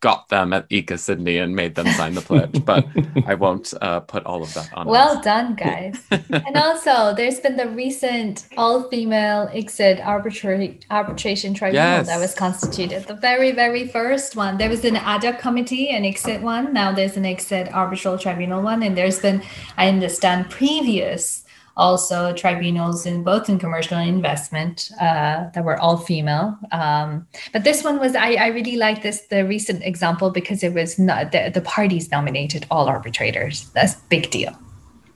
got them at ICCA Sydney and made them sign the pledge. But I won't uh, put all of that on. Well us. done, guys. and also, there's been the recent all-female ICSID arbitra- arbitration tribunal Yes. that was constituted. The very, very first one. There was an ADA committee, an ICSID one. Now there's an ICSID arbitral tribunal one, and there's been, I understand, previous also tribunals in both in commercial and investment uh, that were all female. Um, but this one was I, I really like this the recent example because it was not the, the parties nominated all arbitrators. That's big deal.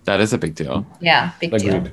that is a big deal. Yeah, big deal.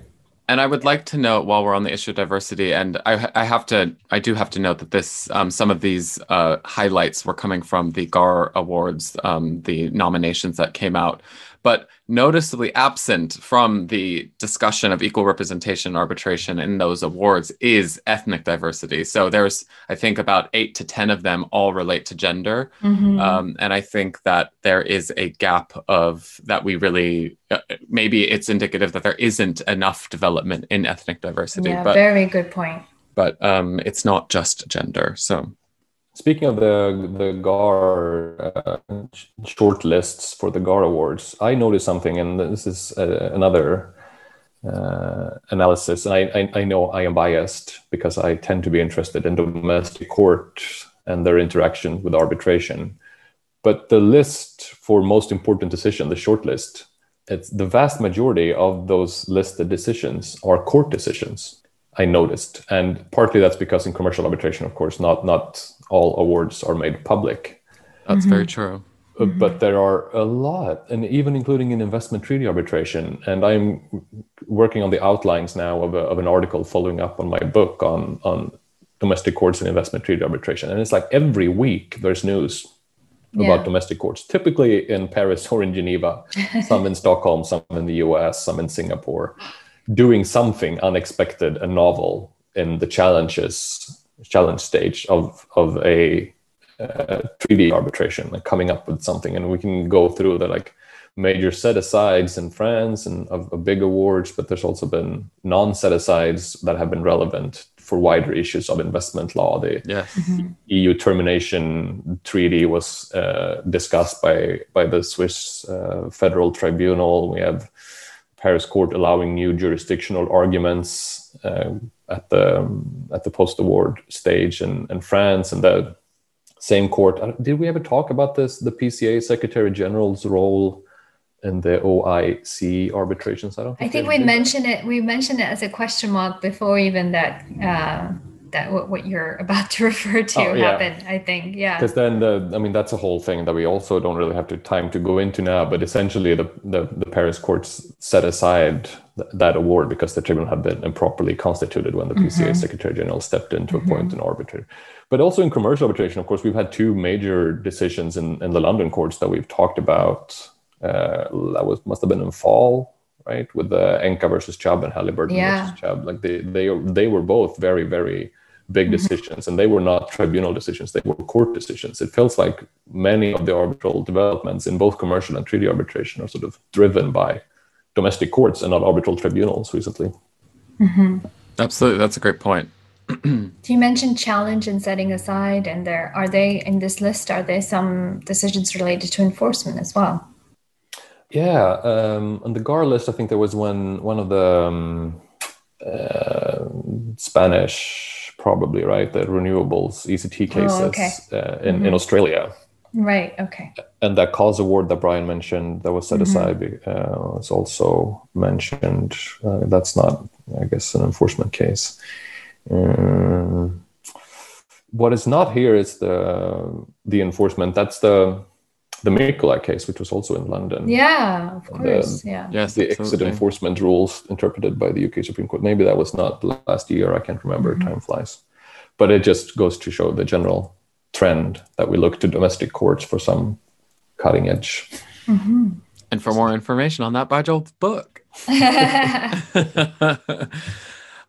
And I would like to note while we're on the issue of diversity, and I, I have to, I do have to note that this, um, some of these uh, highlights were coming from the GAR Awards, um, the nominations that came out, but noticeably absent from the discussion of equal representation and arbitration in those awards is ethnic diversity. So there's, I think, about eight to ten of them all relate to gender. Mhm. Um, and I think that there is a gap of that we really uh, maybe it's indicative that there isn't enough development in ethnic diversity, yeah, but very good point. but um, it's not just gender. So Speaking of the the GAR uh, short lists for the GAR awards, I noticed something, and this is uh, another uh, analysis. And I, I I know I am biased because I tend to be interested in domestic court and their interaction with arbitration. But the list for most important decision, the short list, it's the vast majority of those listed decisions are court decisions. I noticed, and partly that's because in commercial arbitration, of course, not not all awards are made public, that's very true. Uh, but there are a lot, and even including in investment treaty arbitration. And I'm working on the outlines now of, a, of an article following up on my book on on domestic courts and investment treaty arbitration, and it's like every week there's news Yeah. about domestic courts, typically in Paris or in Geneva, some in Stockholm, some in the US, some in Singapore, doing something unexpected and novel in the challenges challenge stage of of a uh, treaty arbitration, like coming up with something, and we can go through the like major set asides in France and of, of big awards, but there's also been non set asides that have been relevant for wider issues of investment law. The Yes. EU termination treaty was uh, discussed by by the Swiss uh, Federal Tribunal. We have Paris Court allowing new jurisdictional arguments uh, at the um, at the post award stage in, in France, and the same court. uh, Did we ever talk about this? The PCA Secretary General's role in the OIC arbitrations. I don't. I think we mentioned it. We mentioned it as a question mark before even that uh, that what, what you're about to refer to Oh, yeah. happened. I think, yeah. Because then, the, I mean, that's a whole thing that we also don't really have to time to go into now. But essentially, the the, the Paris courts set aside th- that award because the tribunal had been improperly constituted when the PCA mm-hmm. Secretary General stepped in to mm-hmm. appoint an arbitrator. But also in commercial arbitration, of course, we've had two major decisions in, in the London courts that we've talked about. Uh, that was must have been in fall, right, with the Enka versus Chubb and Halliburton Yeah. versus Chubb. Like they they they were both very very big mm-hmm. decisions and they were not tribunal decisions they were court decisions it feels like many of the arbitral developments in both commercial and treaty arbitration are sort of driven by domestic courts and not arbitral tribunals recently Absolutely. That's a great point. Do you mentioned challenge and setting aside, and there are they in this list? Are there some decisions related to enforcement as well? Yeah, um, on the GAR list, I think there was one one of the um, uh, Spanish, probably right, the renewables ECT cases Oh, okay. uh, in, in Australia. Right. Okay. And that CAS award that Brian mentioned that was set Mm-hmm. aside uh, was also mentioned. Uh, that's not, I guess, an enforcement case. Um, what is not here is the the enforcement. That's the the Micula case, which was also in London. Yeah. Of course. um, yeah. Yes, the ICSID enforcement rules interpreted by the UK Supreme Court. Maybe that was not last year. I can't remember. Mm-hmm. Time flies. But it just goes to show the general trend that we look to domestic courts for some cutting edge. And for more information on that, buy Joel's book.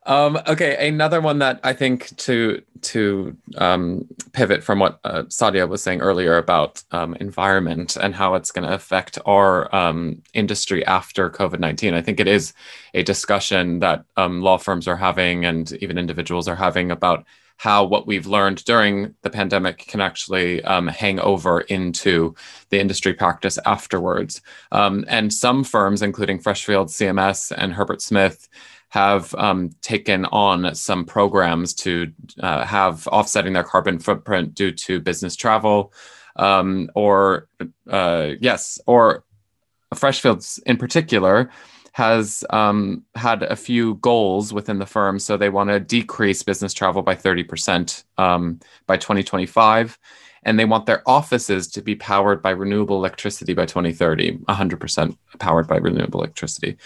um, okay, another one that I think to to um, pivot from what uh, Saadia was saying earlier about um, environment and how it's going to affect our um, industry after COVID nineteen. I think it is a discussion that um, law firms are having and even individuals are having about how what we've learned during the pandemic can actually um, hang over into the industry practice afterwards. Um, and some firms, including Freshfield, CMS, and Herbert Smith, have um, taken on some programs to uh, have offsetting their carbon footprint due to business travel, um, or uh, yes, or Freshfields in particular has um, had a few goals within the firm. So they want to decrease business travel by 30% um, by 2025. And they want their offices to be powered by renewable electricity by 2030, 100% powered by renewable electricity.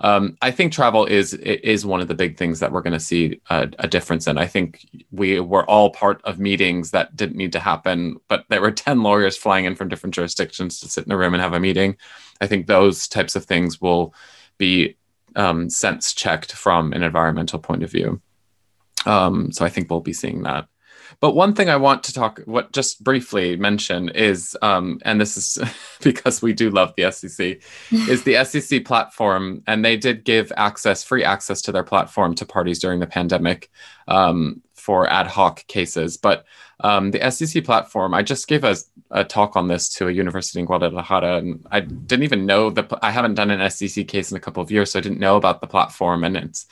Um, I think travel is is one of the big things that we're going to see a, a difference in. I think we were all part of meetings that didn't need to happen, but there were 10 lawyers flying in from different jurisdictions to sit in a room and have a meeting. I think those types of things will be um, sense checked from an environmental point of view. Um, so I think we'll be seeing that. But one thing I want to talk, what just briefly mention is, um, and this is because we do love the SCC, is the SCC platform, and they did give access, free access to their platform to parties during the pandemic um, for ad hoc cases. But um, the SCC platform, I just gave a, a talk on this to a university in Guadalajara, and I didn't even know that I haven't done an SCC case in a couple of years, so I didn't know about the platform. And it's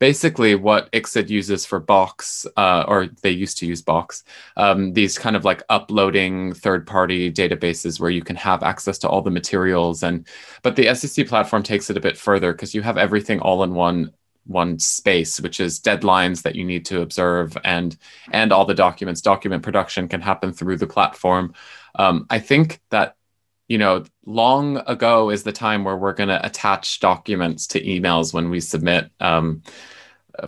basically what ICSID uses for Box, uh, or they used to use Box, um, these kind of like uploading third-party databases where you can have access to all the materials. And but the SCC platform takes it a bit further because you have everything all in one one space which is deadlines that you need to observe and and all the documents. Document production can happen through the platform. Um, i think that you know long ago is the time where we're going to attach documents to emails when we submit um,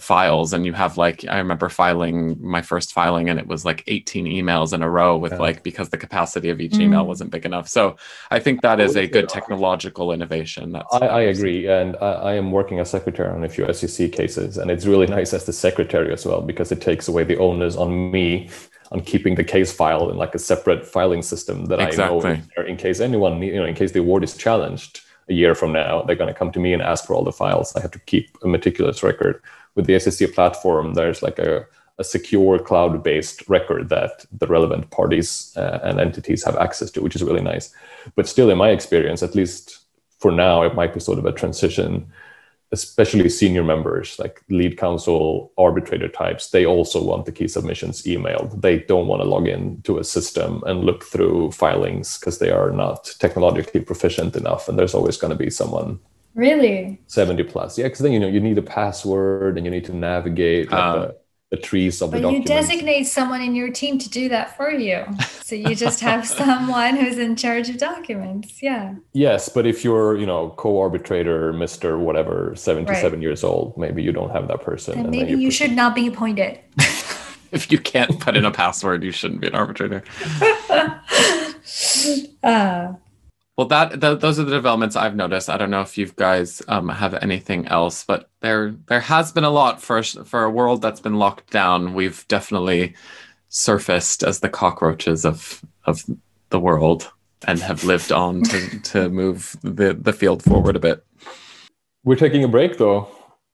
files and you have like i remember filing my first filing and it was like 18 emails in a row with Yeah. like because the capacity of each email Mm. wasn't big enough so i think that is a good technological innovation that's I, I agree, and I, I am working as secretary on a few SCC cases, and it's really nice as the secretary as well because it takes away the onus on me on keeping the case file in like a separate filing system that I know Exactly. is there in case anyone, you know, in case the award is challenged a year from now, they're going to come to me and ask for all the files. I have to keep a meticulous record. With the SCC platform, there's like a a secure cloud-based record that the relevant parties uh, and entities have access to, which is really nice. But still, in my experience, at least for now, it might be sort of a transition, especially senior members, like lead counsel, arbitrator types. They also want the key submissions emailed. They don't want to log in to a system and look through filings because they are not technologically proficient enough. And there's always going to be someone Really? 70 plus. Yeah, because then you know you need a password and you need to navigate like, Ah. the, the trees of the But you designate someone in your team to do that for you. So you just have someone who's in charge of documents. Yeah. Yes, but if you're, you know, co-arbitrator, Mister whatever, seventy-seven years old, maybe you don't have that person. And then maybe you should not be appointed. if you can't put in a password you shouldn't be an arbitrator Uh, Well, that th- those are the developments I've noticed. I don't know if you guys um, have anything else, but there there has been a lot for for a world that's been locked down. We've definitely surfaced as the cockroaches of of the world and have lived on to to move the the field forward a bit. We're taking a break though,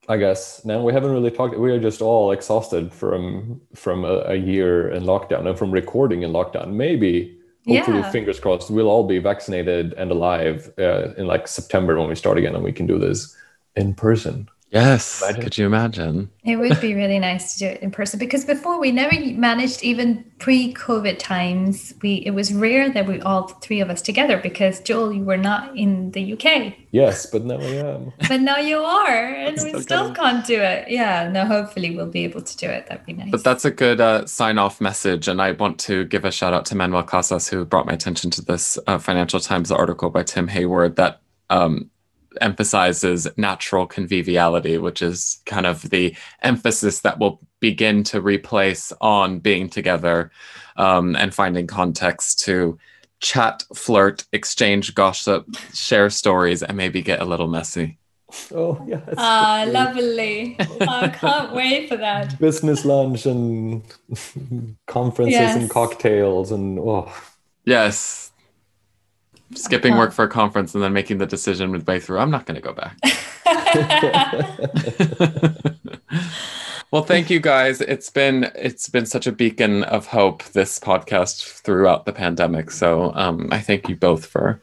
I guess. Now we haven't really talked. We are just all exhausted from from a, a year in lockdown and from recording in lockdown. Maybe hopefully, Yeah. fingers crossed, we'll all be vaccinated and alive uh, in like September when we start again, and we can do this in person. Yes. Imagine. Could you imagine? It would be really nice to do it in person because before we never managed even pre-COVID times. We it was rare that we all three of us together because Joel, you were not in the UK, Yes, but now I am. but now you are, and we Still still can't do it. Yeah, no. Hopefully, we'll be able to do it. That'd be nice. But that's a good uh, sign off message. And I want to give a shout out to Manuel Casas, who brought my attention to this uh, Financial Times article by Tim Hayward that um, emphasizes natural conviviality, which is kind of the emphasis that will begin to replace on being together um, and finding context to chat, flirt, exchange gossip, share stories, and maybe get a little messy. Oh yes. Ah, lovely. I can't wait for that. Business lunch and conferences and cocktails and oh Yes. Skipping Uh-huh. work for a conference and then making the decision midway through. I'm not going to go back. well, thank you guys. It's been it's been such a beacon of hope this podcast throughout the pandemic. So um, I thank you both for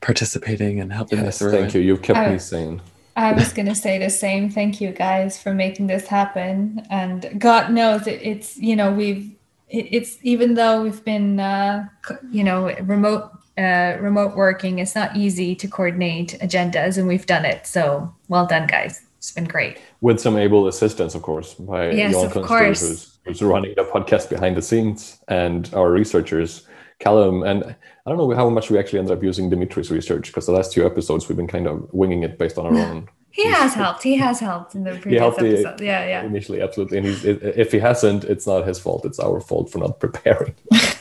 participating and helping yes, us through thank it. you. You've kept me sane. I was going to say the same. Thank you guys for making this happen. And God knows it, it's, you know, we've, it, it's even though we've been, uh, you know, remote, uh, remote working, it's not easy to coordinate agendas and we've done it. So well done, guys. It's been great. With some able assistance, of course, by Yes, Jan who's, who's running the podcast behind the scenes, and our researchers, Callum. And I don't know how much we actually ended up using Dimitri's research because the last two episodes we've been kind of winging it based on our own. He has helped. He has helped in the previous helped the- episode. Yeah, yeah. Initially, absolutely. And he's, if he hasn't, it's not his fault. It's our fault for not preparing.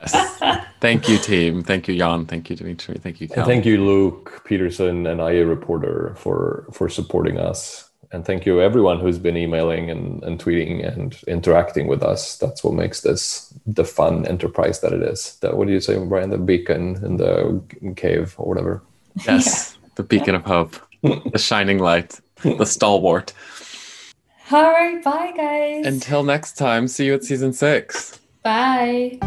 Yes. Thank you, team. Thank you, Jan. Thank you, Dimitri. Thank you, And Cal. thank you, Luke Peterson and IA Reporter, for for supporting us. And thank you, everyone who's been emailing and, and tweeting and interacting with us. That's what makes this the fun enterprise that it is. That what do you say, Brian? The beacon in the cave or whatever. yes, the beacon of hope, the shining light, the stalwart. All right. Bye, guys. Until next time, see you at season six. bye.